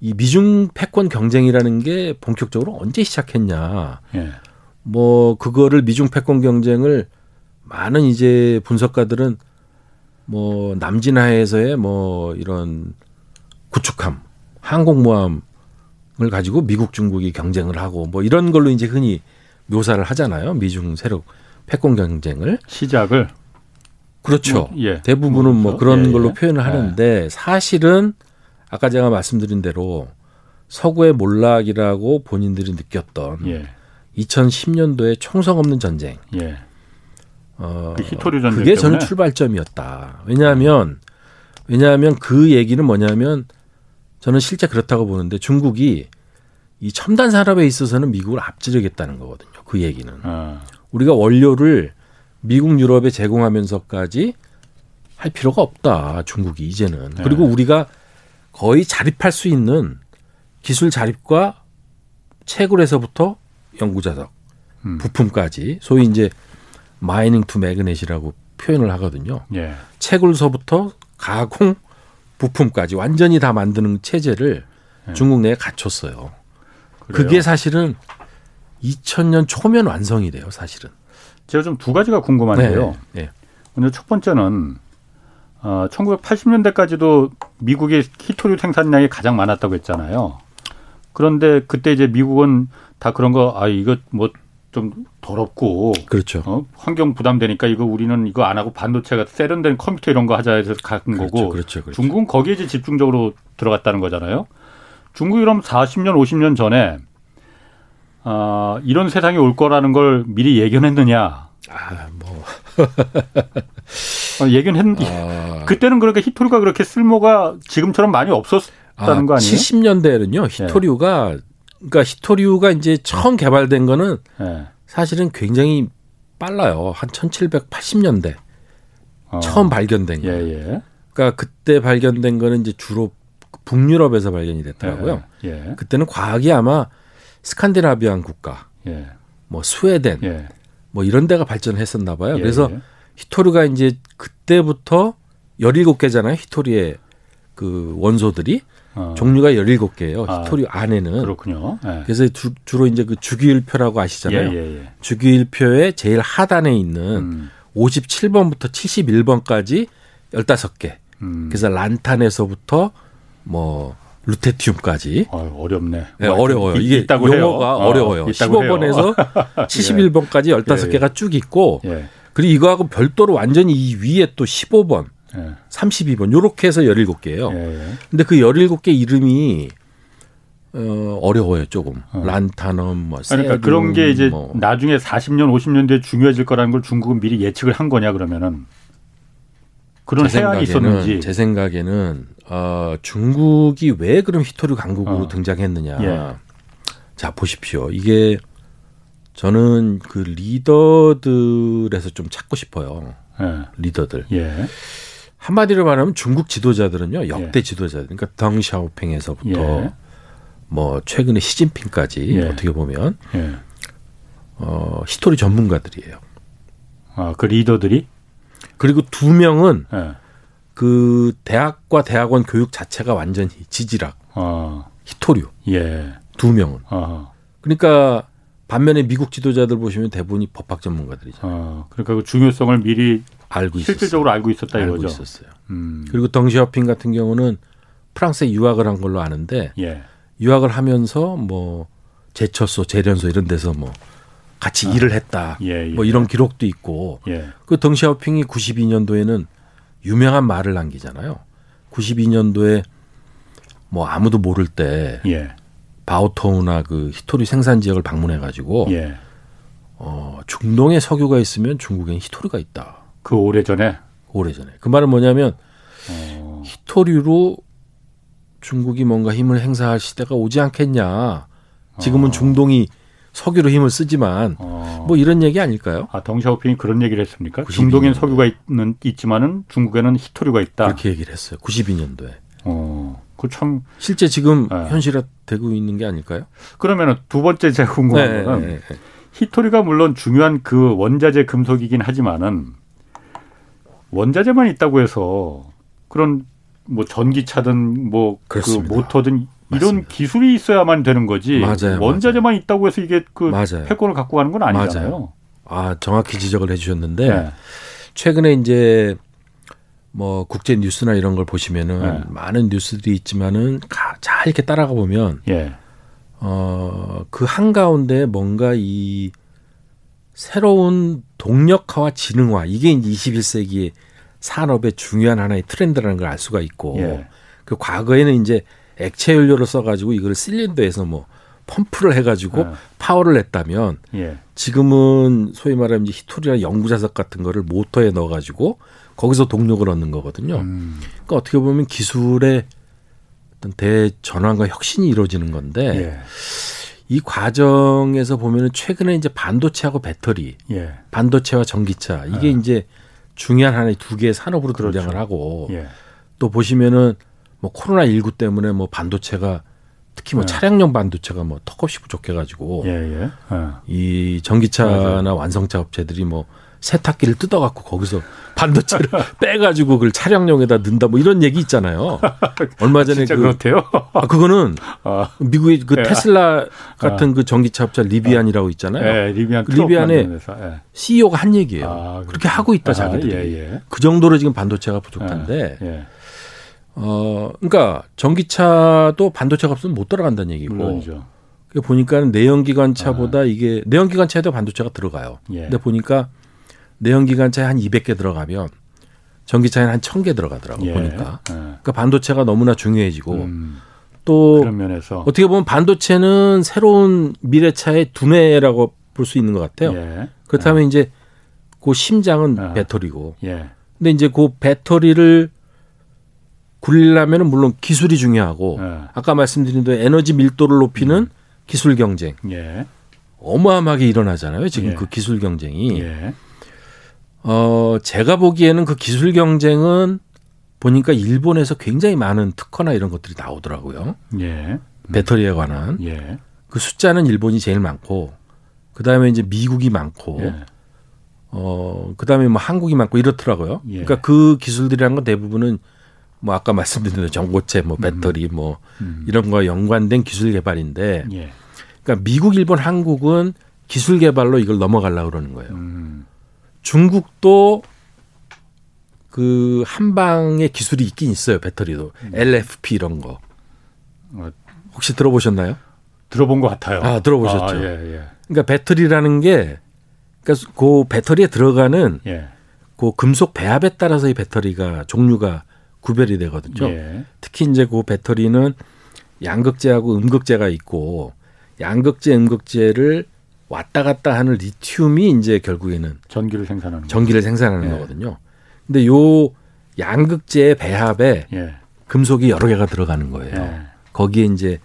이 미중 패권 경쟁이라는 게 본격적으로 언제 시작했냐. 예. 뭐 그거를 미중 패권 경쟁을 많은 이제 분석가들은 뭐 남진하에서의 뭐 이런 구축함, 항공모함을 가지고 미국 중국이 경쟁을 하고 뭐 이런 걸로 이제 흔히 묘사를 하잖아요. 미중 세력 패권 경쟁을 시작을 그렇죠. 뭐, 예. 대부분은 뭐, 뭐 그런 예, 걸로 예. 표현을 예. 하는데 사실은 아까 제가 말씀드린 대로 서구의 몰락이라고 본인들이 느꼈던 2010년도에 예. 총성 없는 전쟁. 예. 어, 그 히토류 전쟁 그게 저는 출발점이었다. 왜냐하면 왜냐하면 그 얘기는 뭐냐면 저는 실제 그렇다고 보는데 중국이 이 첨단 산업에 있어서는 미국을 앞지르겠다는 거거든요. 그 얘기는 아. 우리가 원료를 미국 유럽에 제공하면서까지 할 필요가 없다. 중국이 이제는. 네. 그리고 우리가 거의 자립할 수 있는 기술 자립과 채굴에서부터 영구 자석, 음. 부품까지 소위 이제 mining to magnet이라고 표현을 하거든요. 예. 채굴서부터 가공 부품까지 완전히 다 만드는 체제를 예. 중국 내에 갖췄어요. 그래요? 그게 사실은 2000년 초면 완성이 돼요, 사실은. 제가 좀 두 가지가 궁금한데요. 네, 네. 먼저 첫 번째는 어, 1980년대까지도 미국의 히토류 생산량이 가장 많았다고 했잖아요. 그런데 그때 이제 미국은 다 그런 거, 아, 이거 뭐 좀 더럽고. 그렇죠. 어, 환경 부담되니까 이거 우리는 이거 안 하고 반도체가 세련된 컴퓨터 이런 거 하자 해서 간 그렇죠, 거고. 그렇죠, 그렇죠. 중국은 거기에 이제 집중적으로 들어갔다는 거잖아요. 중국이 그럼 40년, 50년 전에 어, 이런 세상이 올 거라는 걸 미리 예견했느냐? 아, 뭐. [LAUGHS] 어, 예견했는데, 아... [LAUGHS] 그때는 그렇게 히토류가 그렇게 쓸모가 지금처럼 많이 없었다는 아, 거 아니에요? 70년대에는요, 히토류가, 네. 그러니까 히토류가 이제 처음 개발된 거는 네. 사실은 굉장히 빨라요. 한 1780년대. 어. 처음 발견된 거. 예, 예. 그러니까 그때 발견된 거는 이제 주로 북유럽에서 발견이 됐더라고요. 예, 예. 그때는 과학이 아마 스칸디나비안 국가, 예. 뭐 스웨덴, 예. 뭐 이런 데가 발전했었나 봐요. 예. 그래서 예. 히토류가 이제 그때부터 17개잖아요. 히토리의 그 원소들이 어. 종류가 17개예요. 아, 히토리 안에는. 그렇군요. 예. 그래서 주, 로 이제 그 주기율표라고 아시잖아요. 예, 주기율표의 제일 하단에 있는 음. 57번부터 71번까지 15개. 음. 그래서 란탄에서부터 뭐 루테튬까지. 어, 어렵네. 네, 어려워요. 이게 용어가 해요. 어, 려워요 15번에서 71번까지 15개가 예. 쭉 있고 예. 그리고 이거하고 별도로 완전히 이 위에 또 15번, 예. 32번 요렇게 해서 17개예요. 예. 근데 그 17개 이름이 어, 어려워요, 조금. 어. 란타넘, 뭐, 그러니까 그런 게 이제 뭐. 나중에 40년, 50년 뒤에 중요해질 거라는 걸 중국은 미리 예측을 한 거냐, 그러면은. 그런 해안이 있었는지. 제 생각에는, 어, 중국이 왜 그럼 히토류 강국으로 어. 등장했느냐. 예. 자, 보십시오. 이게 저는 그 리더들에서 좀 찾고 싶어요. 예. 리더들. 예. 한마디로 말하면 중국 지도자들은요, 역대 예. 지도자들. 그러니까 덩샤오팽에서부터 예. 뭐 최근에 시진핑까지 예. 어떻게 보면 예. 어, 히토리 전문가들이에요. 아, 그 리더들이? 그리고 두 명은 예. 그 대학과 대학원 교육 자체가 완전히 지지락. 아. 히토류. 예. 두 명은. 아. 그러니까 반면에 미국 지도자들 보시면 대부분이 법학 전문가들이죠. 아. 그러니까 그 중요성을 미리 알고 실질적으로 알고 있었다 알고 이거죠. 있었어요. 음. 그리고 덩시어핑 같은 경우는 프랑스에 유학을 한 걸로 아는데 예. 유학을 하면서 뭐 제철소, 재련소 이런 데서 뭐 같이 아. 일을 했다. 예, 예. 뭐 이런 기록도 있고. 예. 그 덩시아오핑이 92년도에는 유명한 말을 남기잖아요. 92년도에 뭐 아무도 모를 때 예. 바오토우나 그 히토리 생산 지역을 방문해 가지고 예. 어, 중동에 석유가 있으면 중국엔 히토리가 있다. 그 오래 전에 오래 전에. 그 말은 뭐냐면 어. 히토리로 중국이 뭔가 힘을 행사할 시대가 오지 않겠냐. 지금은 어. 중동이 석유로 힘을 쓰지만 어. 뭐 이런 얘기 아닐까요? 아 덩샤오핑이 그런 얘기를 했습니까? 중동엔 석유가 있는 있지만은 중국에는 히토류가 있다. 그렇게 얘기를 했어요. 92년도에. 어. 그참 실제 지금 네. 현실화되고 있는 게 아닐까요? 그러면은 두 번째 제가 궁금한 네, 거는 네, 네. 히토리가 물론 중요한 그 원자재 금속이긴 하지만은 원자재만 있다고 해서 그런 뭐 전기차든 뭐 그 모터든 이런 맞습니다. 기술이 있어야만 되는 거지. 맞아요, 원자재만 맞아요. 있다고 해서 이게 그 맞아요. 패권을 갖고 가는 건 아니잖아요. 아 정확히 지적을 해주셨는데 네. 최근에 이제 뭐 국제 뉴스나 이런 걸 보시면은 네. 많은 뉴스들이 있지만은 잘 이렇게 따라가 보면 예. 어그 한 가운데 뭔가 이 새로운 동력화와 지능화 이게 이제 21세기의 산업의 중요한 하나의 트렌드라는 걸 알 수가 있고 예. 그 과거에는 이제 액체 연료를 써가지고 이걸 실린더에서 뭐 펌프를 해가지고 예. 파워를 냈다면 예. 지금은 소위 말하면 이제 히토리나 연구자석 같은 거를 모터에 넣어가지고 거기서 동력을 얻는 거거든요. 음. 그러니까 어떻게 보면 기술의 어떤 대전환과 혁신이 이루어지는 건데 예. 이 과정에서 보면은 최근에 이제 반도체하고 배터리, 예. 반도체와 전기차 이게 예. 이제 중요한 하나의 두 개의 산업으로 그렇죠. 등장을 하고 예. 또 보시면은 뭐 코로나 19 때문에 뭐 반도체가 특히 뭐 예. 차량용 반도체가 뭐 턱없이 부족해가지고 예, 예. 이 전기차나 맞아요. 완성차 업체들이 뭐 세탁기를 뜯어갖고 거기서 반도체를 [LAUGHS] 빼가지고 그걸 차량용에다 넣는다 뭐 이런 얘기 있잖아요. [LAUGHS] 얼마 전에 그 그렇대요. 아 그거는 [LAUGHS] 아. 미국의 그 네. 테슬라 같은 아. 그 전기차 업체 리비안이라고 있잖아요. 네, 리비안 그 리비안의 네. CEO가 한 얘기예요. 아, 그렇게 하고 있다 아, 자기들이. 예, 예. 그 정도로 지금 반도체가 부족한데. 어, 그러니까 전기차도 반도체가 없으면 못 들어간다는 얘기고. 물론이죠. 보니까 내연기관차보다 아. 이게 내연기관차에도 반도체가 들어가요. 예. 근데 보니까 내연기관차에 한 200개 들어가면 전기차에는 한 1000개 들어가더라고 예. 보니까. 예. 그러니까 반도체가 너무나 중요해지고 음. 또 어떻게 보면 반도체는 새로운 미래차의 두뇌라고 볼 수 있는 것 같아요. 예. 그렇다면 예. 이제 그 심장은 아. 배터리고. 예. 근데 이제 그 배터리를 굴리려면 물론 기술이 중요하고 예. 아까 말씀드린 대로 에너지 밀도를 높이는 음. 기술 경쟁. 어마어마하게 일어나잖아요. 지금 그 기술 경쟁이. 어, 제가 보기에는 그 기술 경쟁은 보니까 일본에서 굉장히 많은 특허나 이런 것들이 나오더라고요. 예. 배터리에 관한. 예. 그 숫자는 일본이 제일 많고, 그 다음에 이제 미국이 많고, 예. 어, 그 다음에 뭐 한국이 많고 이렇더라고요. 예. 그러니까 그 기술들이란 건 대부분은 뭐 아까 말씀드린 대로 전고체, 뭐 배터리, 음. 뭐 음. 이런 거와 연관된 기술 개발인데, 예. 그러니까 미국, 일본, 한국은 기술 개발로 이걸 넘어가려고 그러는 거예요. 음. 중국도 그 한방의 기술이 있긴 있어요. 배터리도 음. LFP 이런 거. 어. 혹시 들어보셨나요? 들어본 것 같아요. 아 들어보셨죠. 아, 예, 예. 그러니까 배터리라는 게 그러니까 그 배터리에 들어가는 예. 그 금속 배합에 따라서 이 배터리가 종류가 구별이 되거든요. 예. 특히 이제 그 배터리는 양극재하고 음극재가 있고 양극재, 음극재를 왔다 갔다 하는 리튬이 이제 결국에는 전기를 생산하는 전기를 생산하는 예. 거거든요. 근데 요 양극재의 배합에 예. 금속이 여러 개가 들어가는 거예요. 예. 거기에 이제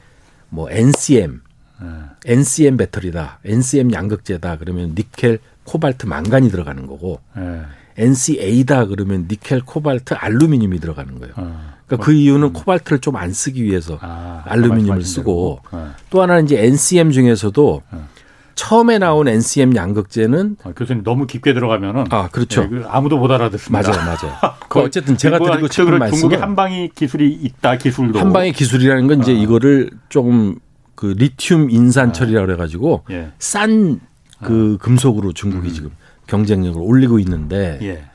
뭐 NCM, 예. NCM 배터리다, NCM 양극재다 그러면 니켈, 코발트, 망간이 들어가는 거고 예. NCA다 그러면 니켈, 코발트, 알루미늄이 들어가는 거예요. 어. 그러니까 그 이유는 음. 코발트를 좀 안 쓰기 위해서 아, 알루미늄을 쓰고 어. 또 하나는 이제 NCM 중에서도 어. 처음에 나온 NCM 양극재는 아, 교수님 너무 깊게 들어가면은 아 그렇죠 네, 아무도 못 알아듣습니다. 맞아요, 맞아요. [LAUGHS] 그 어쨌든 제가 뭐 드리고 싶은 말씀은 중국의 한방이 기술이 있다 기술도 한방의 기술이라는 건 이제 어. 이거를 좀그 리튬 인산 처리라 그래가지고 예. 싼그 어. 금속으로 중국이 음. 지금 경쟁력을 올리고 있는데 예.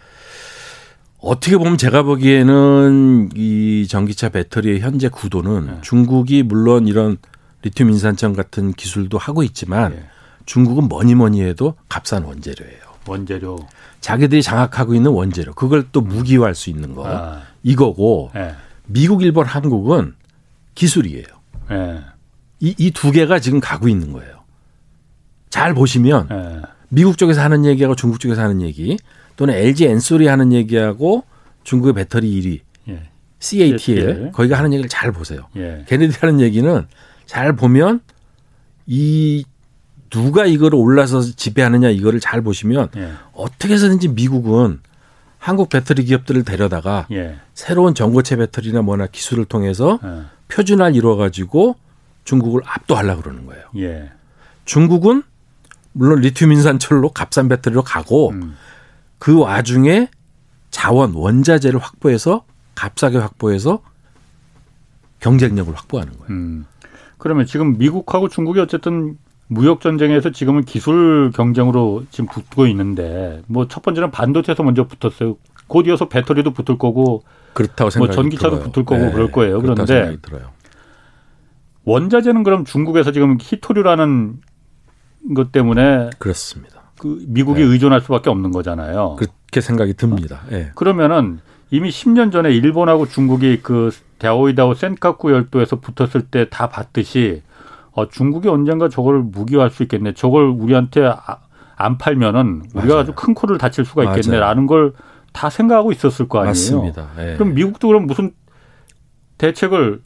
어떻게 보면 제가 보기에는 이 전기차 배터리의 현재 구도는 예. 중국이 물론 이런 리튬 인산철 같은 기술도 하고 있지만 예. 중국은 뭐니 뭐니 해도 값싼 원재료예요. 원재료. 자기들이 장악하고 있는 원재료. 그걸 또 무기화할 수 있는 거. 아. 이거고 네. 미국, 일본, 한국은 기술이에요. 네. 이이 두 개가 지금 가고 있는 거예요. 잘 보시면 네. 미국 쪽에서 하는 얘기하고 중국 쪽에서 하는 얘기 또는 LG 엔소리 하는 얘기하고 중국의 배터리 1위 예. CATL 거기가 하는 얘기를 잘 보세요. 예. 걔네들이 하는 얘기는 잘 보면 이 누가 이거를 올라서 지배하느냐 이거를 잘 보시면 예. 어떻게 해서든지 미국은 한국 배터리 기업들을 데려다가 예. 새로운 전고체 배터리나 뭐나 기술을 통해서 예. 표준화를 이루어 가지고 중국을 압도하려고 그러는 거예요. 예. 중국은 물론 리튬 인산철로 값싼 배터리로 가고 음. 그 와중에 자원 원자재를 확보해서 값싸게 확보해서 경쟁력을 확보하는 거예요. 음. 그러면 지금 미국하고 중국이 어쨌든 무역 전쟁에서 지금은 기술 경쟁으로 지금 붙고 있는데 뭐 첫 번째는 반도체에서 먼저 붙었어요. 곧 이어서 배터리도 붙을 거고 그렇다고 생각이 뭐 전기차도 들어요. 붙을 거고 네, 그럴 거예요. 그런데 원자재는 그럼 중국에서 지금 히토류라는 것 때문에 그렇습니다. 그 미국이 네. 의존할 수밖에 없는 거잖아요. 그렇게 생각이 듭니다. 네. 그러면은 이미 10년 전에 일본하고 중국이 그 다오이다오 센카쿠 열도에서 붙었을 때 다 봤듯이 어, 중국이 언젠가 저걸 무기화할 수 있겠네. 저걸 우리한테 아, 안 팔면은 우리가 맞아요. 아주 큰 코를 다칠 수가 있겠네라는 걸 다 생각하고 있었을 거 아니에요. 맞습니다. 예. 그럼 미국도 그럼 무슨 대책을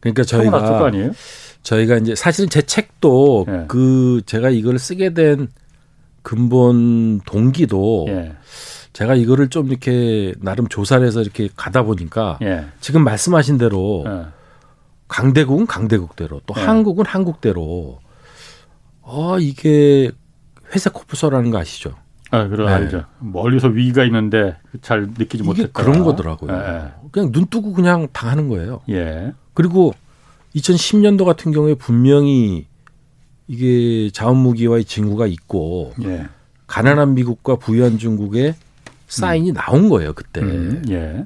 그러니까 저희가 저희가 이제 사실은 제 책도 예. 그 제가 이걸 쓰게 된 근본 동기도 예. 제가 이거를 좀 이렇게 나름 조사를 해서 이렇게 가다 보니까 예. 지금 말씀하신 대로 예. 강대국은 강대국대로 또 네. 한국은 한국대로 어 이게 회색 코프소라는 거 아시죠? 아, 그럼 네. 알죠. 멀리서 위기가 있는데 잘 느끼지 못했다. 그런 거더라고요. 네. 그냥 눈 뜨고 그냥 당하는 거예요. 예. 그리고 2010년도 같은 경우에 분명히 이게 자원무기와의 징후가 있고 예. 가난한 미국과 부유한 중국의 사인이 음. 나온 거예요 그때. 음. 예.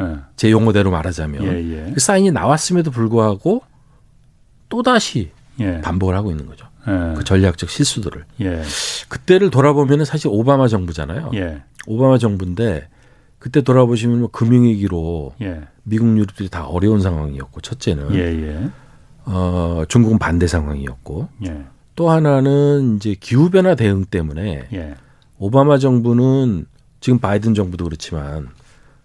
예. 제 용어대로 말하자면 예, 예. 그 사인이 나왔음에도 불구하고 또 다시 예. 반복을 하고 있는 거죠. 예. 그 전략적 실수들을. 예. 그때를 돌아보면 사실 오바마 정부잖아요. 오바마 정부인데 그때 돌아보시면 뭐 금융위기로 미국 유럽들이 다 어려운 상황이었고 첫째는 어, 중국은 반대 상황이었고 또 하나는 이제 기후 변화 대응 때문에 오바마 정부는 지금 바이든 정부도 그렇지만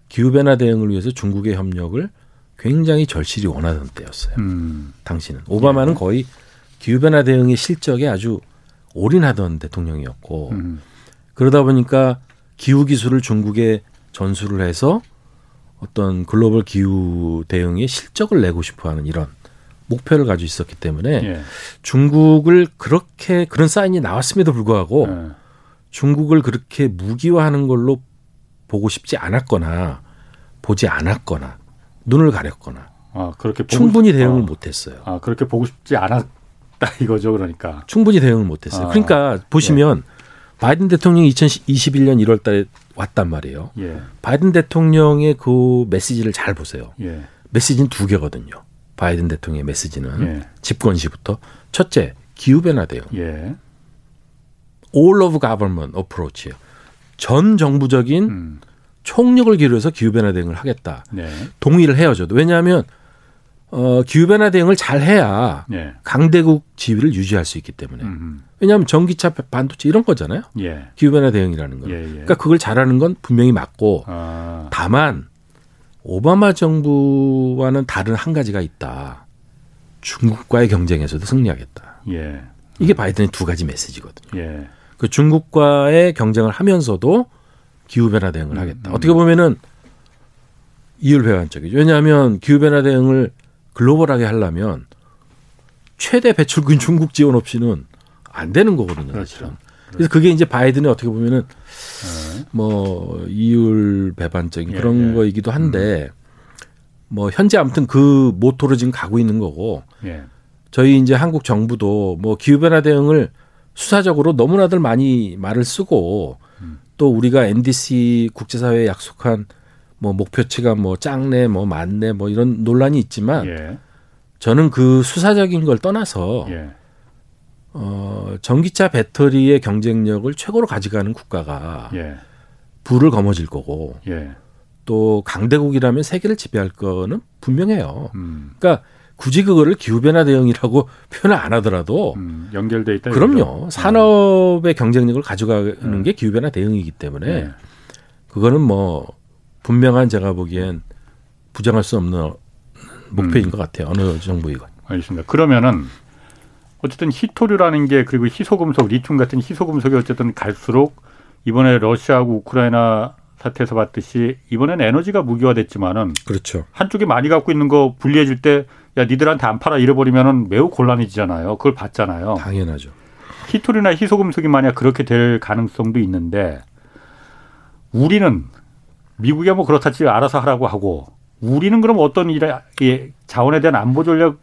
기후 변화 대응을 위해서 중국의 협력을 굉장히 절실히 원하던 때였어요. 음. 당시는 오바마는 네. 거의 기후 변화 대응의 실적에 아주 올인하던 대통령이었고 음. 그러다 보니까 기후 기술을 중국에 전수를 해서 어떤 글로벌 기후 대응의 실적을 내고 싶어하는 이런 목표를 가지고 있었기 때문에 예. 중국을 그렇게 그런 사인이 나왔음에도 불구하고 예. 중국을 그렇게 무기화하는 걸로 보고 싶지 않았거나 보지 않았거나 눈을 가렸거나 아, 그렇게 충분히 싶... 대응을 어. 못했어요. 아 그렇게 보고 싶지 않았다 [LAUGHS] 이거죠, 그러니까 충분히 대응을 못했어요. 아, 그러니까 보시면 네. 바이든 대통령이 2021년 1월달에 왔단 말이에요. 예. 바이든 대통령의 그 메시지를 잘 보세요. 예. 메시지는 두 개거든요. 바이든 대통령의 메시지는 예. 집권 시부터 첫째 기후 변화 대응. 예. all of government approach예요. 전 정부적인 음. 총력을 기울여서 기후 변화 대응을 하겠다. 네. 동의를 해요, 저도. 왜냐하면 어, 기후변화 대응을 잘 해야 예. 강대국 지위를 유지할 수 있기 때문에. 음흠. 왜냐하면 전기차, 반도체 이런 거잖아요. 예. 기후변화 대응이라는 건. 예, 예, 그러니까 그걸 잘하는 건 분명히 맞고 아. 다만 오바마 정부와는 다른 한 가지가 있다. 중국과의 경쟁에서도 승리하겠다. 예. 이게 바이든의 두 가지 메시지거든요. 예. 그 중국과의 경쟁을 하면서도 기후변화 대응을 하겠다. 음, 음. 어떻게 보면은 이율배반적이죠. 왜냐하면 기후변화 대응을 글로벌하게 하려면 최대 배출군 중국 지원 없이는 안 되는 거거든요. 그렇죠. 그래서 그게 이제 바이든이 어떻게 보면은 네. 뭐 이율 배반적인 예, 그런 예. 거이기도 한데 음. 뭐 현재 아무튼 그 모토로 지금 가고 있는 거고 예. 저희 이제 한국 정부도 뭐 기후 변화 대응을 수사적으로 너무나들 많이 말을 쓰고 음. 또 우리가 NDC 국제사회에 약속한 뭐 목표치가 뭐 짱네 뭐 많네 뭐 이런 논란이 있지만 예. 저는 그 수사적인 걸 떠나서 예. 어 전기차 배터리의 경쟁력을 최고로 가져가는 국가가 예. 불을 거머쥘 거고 예. 또 강대국이라면 세계를 지배할 거는 분명해요. 음. 그러니까 굳이 그거를 기후변화 대응이라고 표현을 안 하더라도 음, 연결돼 있다. 그럼요. 산업의 경쟁력을 가져가는 음. 게 기후변화 대응이기 때문에 예. 그거는 뭐 분명한 제가 보기엔 부정할 수 없는 목표인 음. 것 같아요. 어느 정부이건. 알겠습니다. 그러면은 어쨌든 히토류라는 게 그리고 희소금속, 리튬 같은 희소금속이 어쨌든 갈수록 이번에 러시아하고 우크라이나 사태에서 봤듯이 이번엔 에너지가 무기화됐지만은 그렇죠. 한쪽이 많이 갖고 있는 거 분리해줄 때야 니들한테 안 팔아 잃어버리면은 매우 곤란해지잖아요. 그걸 봤잖아요. 당연하죠. 히토류나 희소금속이 만약 그렇게 될 가능성도 있는데 우리는 미국이 뭐 그렇다지 알아서 하라고 하고 우리는 그럼 어떤 일에 자원에 대한 안보 전략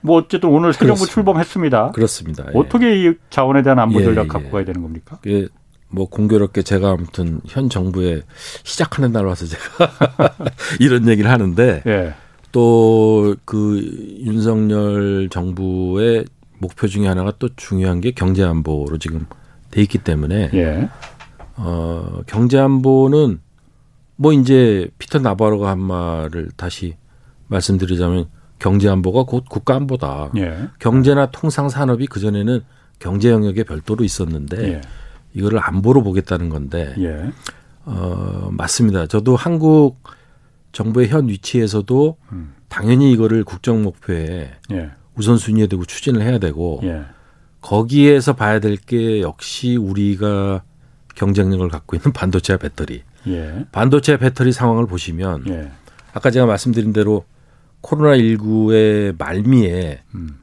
뭐 어쨌든 오늘 새 정부 출범했습니다. 그렇습니다. 예. 어떻게 이 자원에 대한 안보 예, 전략 예, 갖고 가야 되는 겁니까? 예. 뭐 공교롭게 제가 아무튼 현 정부에 시작하는 날 와서 제가 [LAUGHS] 이런 얘기를 하는데 예. 또그 윤석열 정부의 목표 중에 하나가 또 중요한 게 경제 안보로 지금 돼 있기 때문에 예. 어 경제 안보는 뭐 이제 피터 나바로가 한 말을 다시 말씀드리자면 경제 안보가 곧 국가 안보다. 예. 경제나 통상 산업이 그 전에는 경제 영역에 별도로 있었는데 예. 이거를 안보로 보겠다는 건데. 예. 어 맞습니다. 저도 한국 정부의 현 위치에서도 음. 당연히 이거를 국정 목표에 예. 우선순위에 두고 추진을 해야 되고 예. 거기에서 봐야 될 게 역시 우리가 경쟁력을 갖고 있는 반도체와 배터리. 예. 반도체 배터리 상황을 보시면 예. 아까 제가 말씀드린 대로 코로나 19의 말미에 음.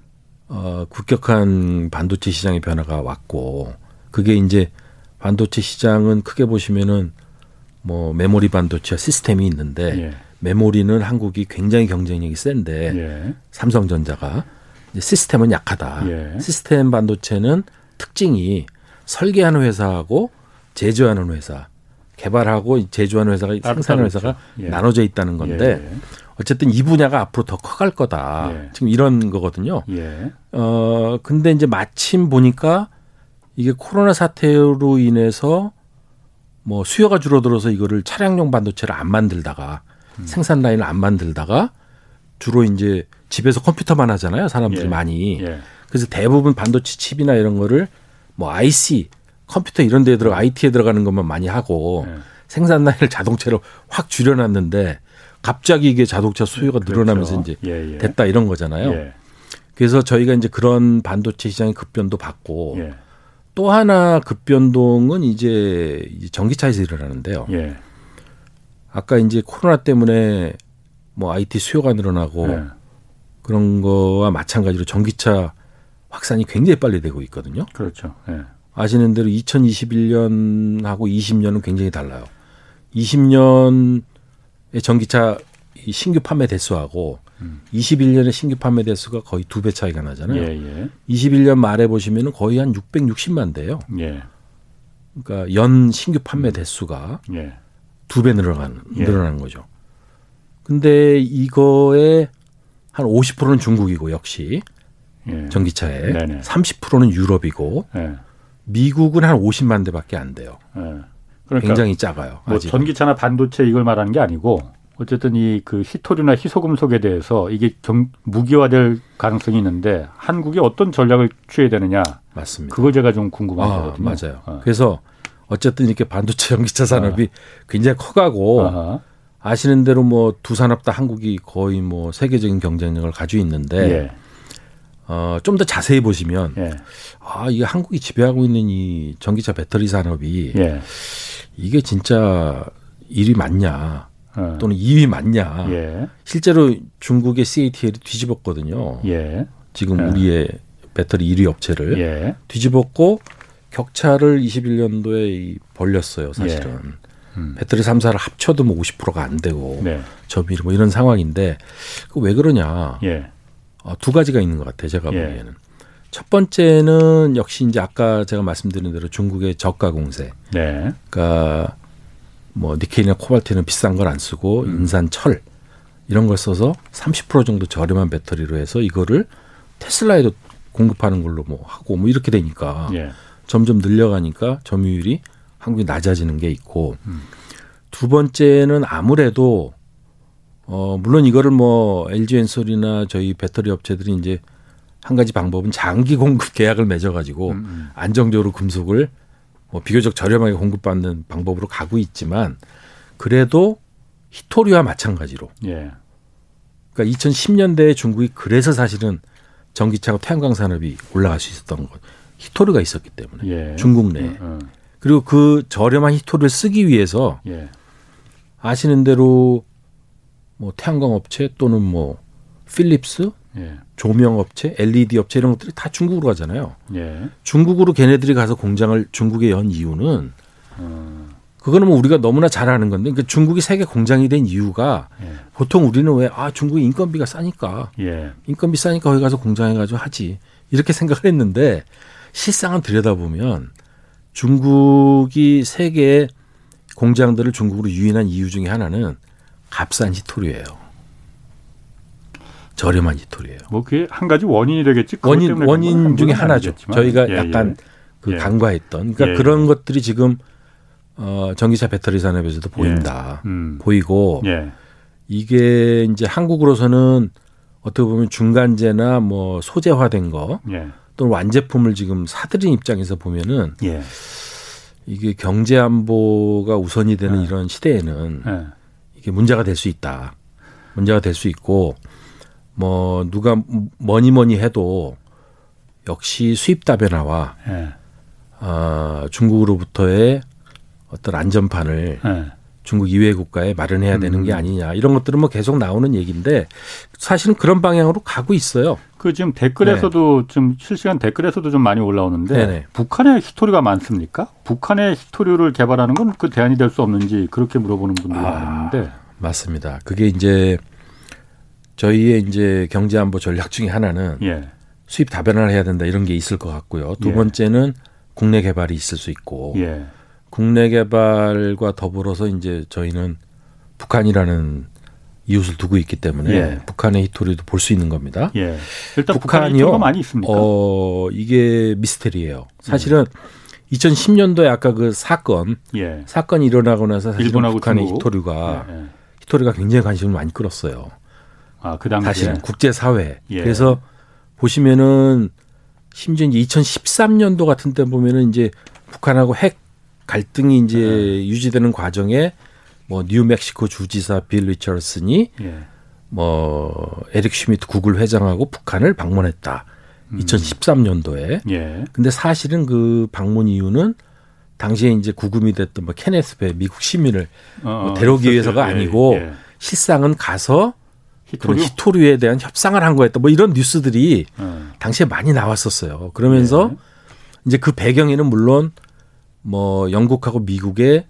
어, 급격한 반도체 시장의 변화가 왔고 그게 이제 반도체 시장은 크게 보시면은 뭐 메모리 반도체 시스템이 있는데 예. 메모리는 한국이 굉장히 경쟁력이 센데 예. 삼성전자가 시스템은 약하다. 예. 시스템 반도체는 특징이 설계하는 회사하고 제조하는 회사 개발하고 제조하는 회사가 생산하는 회사가 예. 나눠져 있다는 건데 예, 예. 어쨌든 이 분야가 앞으로 더 커갈 거다. 예. 지금 이런 거거든요. 예. 어 근데 이제 마침 보니까 이게 코로나 사태로 인해서 뭐 수요가 줄어들어서 이거를 차량용 반도체를 안 만들다가 음. 생산 라인을 안 만들다가 주로 이제 집에서 컴퓨터만 하잖아요. 사람들이 예. 많이. 그래서 대부분 반도체 칩이나 이런 거를 뭐 IC 컴퓨터 이런 데에 들어 IT에 들어가는 것만 많이 하고 네. 생산 라인을 자동차로 확 줄여놨는데 갑자기 이게 자동차 수요가 그렇죠. 늘어나면서 이제 예, 예. 됐다 이런 거잖아요. 예. 그래서 저희가 이제 그런 반도체 시장의 급변도 받고 예. 또 하나 급변동은 이제 전기차에서 일어나는데요. 예. 아까 이제 코로나 때문에 뭐 IT 수요가 늘어나고 예. 그런 거와 마찬가지로 전기차 확산이 굉장히 빨리 되고 있거든요. 그렇죠. 아시는 대로 2021년하고 20년은 굉장히 달라요. 20년의 전기차 신규 판매 대수하고 음. 21년의 신규 판매 대수가 거의 두 배 차이가 나잖아요. 예, 예. 21년 말에 보시면은 거의 한 660만 대요. 예. 그러니까 연 신규 판매 대수가 예. 두배 늘어가는 예. 늘어나는 거죠. 근데 이거에 한 50%는 중국이고 역시 예. 전기차에 네네. 30%는 유럽이고 예. 미국은 한 50만 대밖에 안 돼요. 예. 그러니까 굉장히 작아요. 뭐 전기차나 반도체 이걸 말하는 게 아니고 어쨌든 이그 히토류나 희소금속에 대해서 이게 경, 무기화될 가능성이 있는데 한국이 어떤 전략을 취해야 되느냐. 맞습니다. 그걸 제가 좀 궁금하거든요. 아, 맞아요. 어. 그래서 어쨌든 이렇게 반도체 전기차 산업이 어. 굉장히 커가고 어허. 아시는 대로 뭐 두 산업 다 한국이 거의 뭐 세계적인 경쟁력을 가지고 있는데 예. 어, 좀 더 자세히 보시면 예. 아, 이게 한국이 지배하고 있는 이 전기차 배터리 산업이 예. 이게 진짜 일이 맞냐? 어. 또는 2위 맞냐. 예. 실제로 중국의 CATL이 뒤집었거든요. 예. 지금 예. 우리의 배터리 1위 업체를 예. 뒤집었고 격차를 21년도에 벌렸어요, 사실은. 예. 음. 배터리 3사를 합쳐도 뭐 50%가 안 되고 네. 점유율 뭐 이런 상황인데 왜 그러냐. 예. 어, 두 가지가 있는 것 같아요, 제가 보기에는. 첫 번째는 역시 이제 아까 제가 말씀드린 대로 중국의 저가 공세. 네. 그러니까 뭐 니켈이나 코발트는 비싼 걸 안 쓰고 음. 인산, 철 이런 걸 써서 30% 정도 저렴한 배터리로 해서 이거를 테슬라에도 공급하는 걸로 뭐 하고 뭐 이렇게 되니까 예. 점점 늘려가니까 점유율이 한국이 낮아지는 게 있고 음. 두 번째는 아무래도 어 물론 이거를 뭐 LG 엔솔이나 저희 배터리 업체들이 이제 한 가지 방법은 장기 공급 계약을 맺어가지고 음, 음. 안정적으로 금속을 뭐 비교적 저렴하게 공급받는 방법으로 가고 있지만 그래도 히토리와 마찬가지로. 예. 그러니까 2010년대에 중국이 그래서 사실은 전기차와 태양광 산업이 올라갈 수 있었던 것. 히토리가 있었기 때문에 예. 중국 내에. 음, 음. 그리고 그 저렴한 히토리를 쓰기 위해서 예. 아시는 대로 뭐 태양광 업체 또는 뭐 필립스 예. 조명 업체, LED 업체 이런 것들이 다 중국으로 가잖아요. 예. 중국으로 걔네들이 가서 공장을 중국에 연 이유는 어. 그거는 뭐 우리가 너무나 잘 아는 건데 그러니까 중국이 세계 공장이 된 이유가 예. 보통 우리는 왜 아 중국이 인건비가 싸니까 예. 인건비 싸니까 거기 가서 공장해 가지고 하지 이렇게 생각을 했는데 실상은 들여다보면 중국이 세계 공장들을 중국으로 유인한 이유 중에 하나는 값싼 히토리예요. 저렴한 히토리예요. 뭐 그게 한 가지 원인이 되겠지. 원인 원인 중에 하나죠. 아니겠지만. 저희가 예, 약간 예. 그 예. 간과했던 그러니까 예, 그런 것들이 지금 어 전기차 배터리 산업에서도 예. 보인다. 음. 보이고 예. 이게 이제 한국으로서는 어떻게 보면 중간재나 뭐 소재화된 거 또는 완제품을 지금 사들인 입장에서 보면은 이게 경제 안보가 우선이 되는 이런 시대에는 이게 문제가 될 수 있다. 문제가 될 수 있고 뭐 누가 뭐니 뭐니 해도 역시 수입 다변화와 예. 어, 중국으로부터의 어떤 안전판을 예. 중국 이외 국가에 마련해야 되는 음. 게 아니냐 이런 것들은 뭐 계속 나오는 얘기인데 사실은 그런 방향으로 가고 있어요. 그 지금 댓글에서도 네. 좀 실시간 댓글에서도 좀 많이 올라오는데 네네. 북한의 히토리가 많습니까? 북한의 히토리를 개발하는 건 그 대안이 될 수 없는지 그렇게 물어보는 분들이 아, 많은데 맞습니다. 그게 이제 저희의 이제 경제 안보 전략 중에 하나는 예. 수입 다변화를 해야 된다 이런 게 있을 것 같고요. 두 예. 번째는 국내 개발이 있을 수 있고 예. 국내 개발과 더불어서 이제 저희는 북한이라는 이웃을 두고 있기 때문에 예. 북한의 히토리도 볼 수 있는 겁니다. 예. 일단 북한이요. 많이 있습니까? 어 이게 미스테리예요. 사실은 2010년도에 아까 그 사건 예. 사건이 일어나고 나서 사실 북한의 중국. 히토리가 예, 히토리가 굉장히 관심을 많이 끌었어요. 아, 그 당시에. 사실은 국제 사회. 예. 그래서 보시면은 심지어 이제 2013년도 같은 때 보면은 이제 북한하고 핵 갈등이 이제 네. 유지되는 과정에 뭐 뉴멕시코 주지사 빌 리처드슨이 예. 뭐 에릭 슈미트 구글 회장하고 북한을 방문했다. 음. 2013년도에. 예. 근데 사실은 그 방문 이유는 당시에 이제 구금이 됐던 뭐 케네스 배 미국 시민을 어, 뭐 데려오기 위해서가 예, 아니고 예. 실상은 가서 희토류? 희토류에 대한 협상을 한 거였다. 뭐 이런 뉴스들이 음. 당시에 많이 나왔었어요. 그러면서 네. 이제 그 배경에는 물론 뭐 영국하고 미국의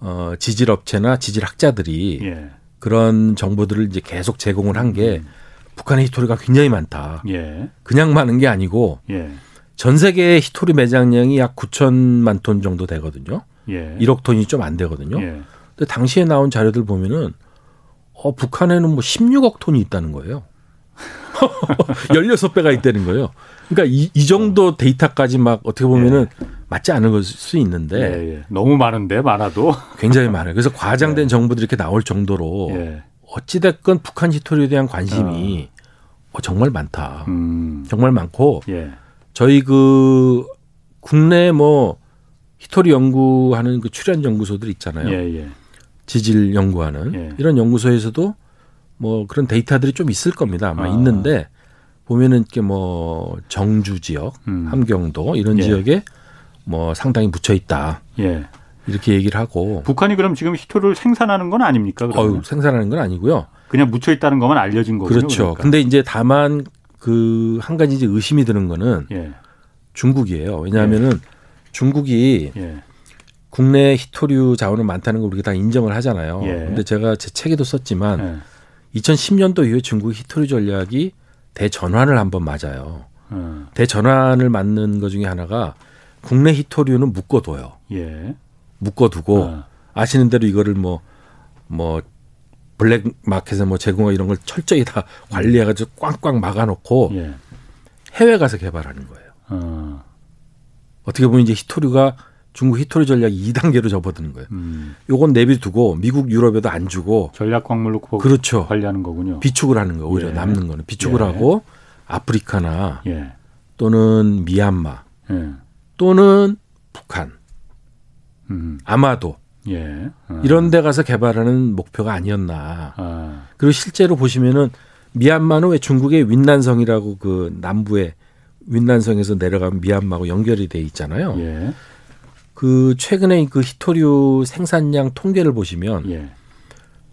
어 지질 업체나 지질 학자들이 예. 그런 정보들을 이제 계속 제공을 한게 음. 북한의 히토리가 굉장히 많다. 예. 그냥 많은 게 아니고 예. 전 세계 히토리 매장량이 약 9천만 톤 정도 되거든요. 예. 1억 톤이 좀 안 되거든요. 예. 근데 당시에 나온 자료들 보면은 어, 북한에는 뭐 16억 톤이 있다는 거예요. [LAUGHS] 16배가 있다는 거예요. 그러니까 이, 이 정도 데이터까지 막 어떻게 보면은 예. 맞지 않은 걸 수 있는데 예, 예. 너무 많은데 많아도 [LAUGHS] 굉장히 많아요. 그래서 과장된 예. 정보들이 이렇게 나올 정도로 예. 어찌 됐건 북한 히토리에 대한 관심이 어. 어, 정말 많다. 음. 정말 많고 예. 저희 그 국내 뭐 히토리 연구하는 그 출연 연구소들 있잖아요. 예, 지질 연구하는 이런 연구소에서도 뭐 그런 데이터들이 좀 있을 겁니다. 아마 아. 있는데 보면은 이렇게 뭐 정주 지역, 음. 함경도 이런 예. 지역에 뭐 상당히 묻혀 있다. 예. 이렇게 얘기를 하고 북한이 그럼 지금 히토를 생산하는 건 아닙니까? 어 생산하는 건 아니고요. 그냥 묻혀 있다는 것만 알려진 거군요. 그렇죠. 그러니까. 근데 이제 다만 그 한 가지 이제 의심이 드는 거는 예. 중국이에요. 왜냐하면은 예. 중국이 예. 국내 히토류 자원은 많다는 걸 우리가 다 인정을 하잖아요. 예. 근데 제가 제 책에도 썼지만 2010년도 예. 이후에 중국 히토류 전략이 대전환을 한번 맞아요. 음. 대전환을 맞는 것 중에 하나가 국내 히토류는 묶어둬요. 예. 묶어두고 어. 아시는 대로 이거를 뭐뭐 뭐 블랙 마켓에 뭐 제공하 이런 걸 철저히 다 관리해가지고 꽝꽝 막아놓고 예. 해외 가서 개발하는 거예요. 어. 어떻게 보면 이제 히토류가 중국 히토류 전략 2단계로 접어드는 거예요. 음. 요건 내비두고 미국 유럽에도 안 주고 전략 광물로 그렇죠. 관리하는 거군요. 비축을 하는 거 오히려 예. 남는 거는 비축을 예. 하고 아프리카나 예. 또는 미얀마 예. 또는 북한 음. 아마도 예. 아. 이런 데 가서 개발하는 목표가 아니었나. 아. 그리고 실제로 보시면은 미얀마는 왜 중국의 윈난성이라고 그 남부에 윈난성에서 내려가면 미얀마하고 연결이 돼 있잖아요. 예. 그 최근에 그 히토류 생산량 통계를 보시면 예.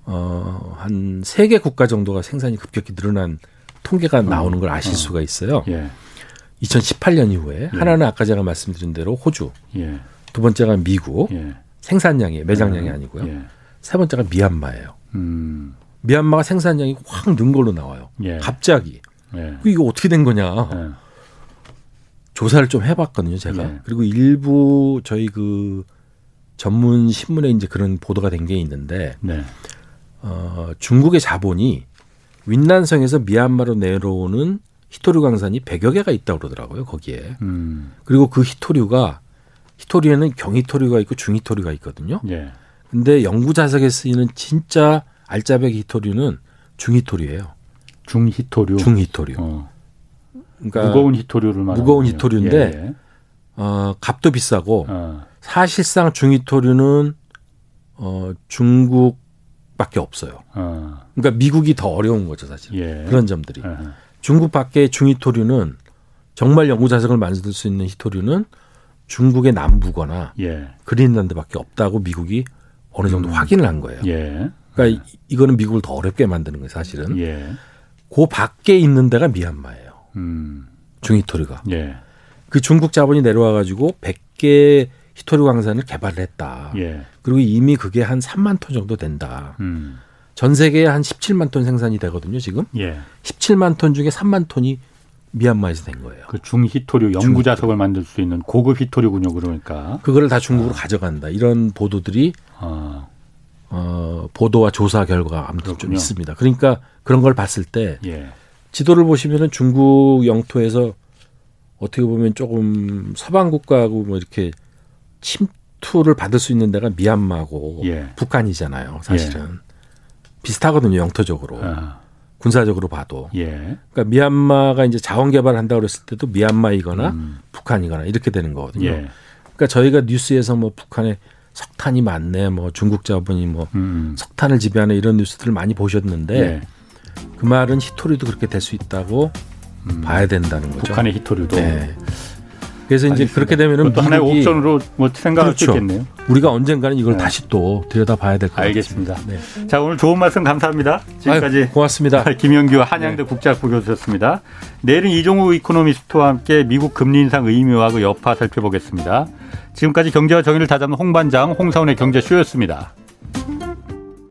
어 한 세 개 국가 정도가 생산이 급격히 늘어난 통계가 어. 나오는 걸 아실 어. 수가 있어요. 예. 2018년 이후에 예. 하나는 아까 제가 말씀드린 대로 호주, 예. 두 번째가 미국 예. 생산량이 매장량이 예. 아니고요. 예. 세 번째가 미얀마예요. 음. 미얀마가 생산량이 확 는 걸로 나와요. 예. 갑자기. 이거 어떻게 된 거냐? 조사를 좀 해봤거든요, 제가. 그리고 일부 저희 그 전문 신문에 이제 그런 보도가 된 게 있는데, 네. 어, 중국의 자본이 윈난성에서 미얀마로 내려오는 히토류 광산이 100여 개가 있다고 그러더라고요, 거기에. 음. 그리고 그 히토류가 히토류에는 경히토류가 있고 중히토류가 있거든요. 예. 근데 연구 자석에 쓰이는 진짜 알짜배기 히토류는 중히토류예요. 중히토류. 중히토류. 어. 그러니까 무거운 히토류를 말하는 무거운 히토류인데 예, 예. 어, 값도 비싸고 어. 사실상 중히토류는 어, 중국밖에 없어요. 어. 그러니까 미국이 더 어려운 거죠, 사실. 예. 그런 점들이. 중국 밖의 중히토류는 정말 연구 자석을 만들 수 있는 히토류는 중국의 남부거나 예. 그린란드밖에 없다고 미국이 어느 정도 음. 확인을 한 거예요. 예. 그러니까 예. 이거는 미국을 더 어렵게 만드는 거예요, 사실은. 예. 그 밖에 있는 데가 미얀마예요. 음. 중히토류가. 예. 그 중국 자본이 내려와 가지고 100개 히토류 광산을 개발을 했다. 예. 그리고 이미 그게 한 3만 톤 정도 된다. 음. 전 세계에 한 17만 톤 생산이 되거든요, 지금. 예. 17만 톤 중에 3만 톤이 미얀마에서 된 거예요. 그 중히토류 연구 자석을 만들 수 있는 고급 히토류군요, 그러니까. 그거를 다 중국으로 아. 가져간다. 이런 보도들이 아. 어, 보도와 조사 결과가 아무튼 좀 있습니다. 그러니까 그런 걸 봤을 때 예. 지도를 보시면은 중국 영토에서 어떻게 보면 조금 서방 국가하고 뭐 이렇게 침투를 받을 수 있는 데가 미얀마고 예. 북한이잖아요, 사실은. 예. 비슷하거든요 영토적으로 아. 군사적으로 봐도. 예. 그러니까 미얀마가 이제 자원 개발한다 그랬을 때도 미얀마이거나 음. 북한이거나 이렇게 되는 거거든요. 예. 그러니까 저희가 뉴스에서 뭐 북한에 석탄이 많네, 뭐 중국 자본이 뭐 음. 석탄을 지배하는 이런 뉴스들을 많이 보셨는데 예. 그 말은 히토리도 그렇게 될 수 있다고 음. 봐야 된다는 거죠. 북한의 히토리도. 네. 그래서 이제 그렇게 되면은 또 하나의 옵션으로 뭐 생각할 그렇죠. 수 있겠네요. 우리가 언젠가는 이걸 네. 다시 또 들여다봐야 될 것 같습니다. 알겠습니다. 네. 자 오늘 좋은 말씀 감사합니다. 지금까지 아유, 고맙습니다. [LAUGHS] 김영규 한양대 네. 국제학부 교수였습니다. 내일은 이종우 이코노미스트와 함께 미국 금리 인상 의미와 그 여파 살펴보겠습니다. 지금까지 경제와 정의를 다잡는 홍반장 홍사원의 경제쇼였습니다.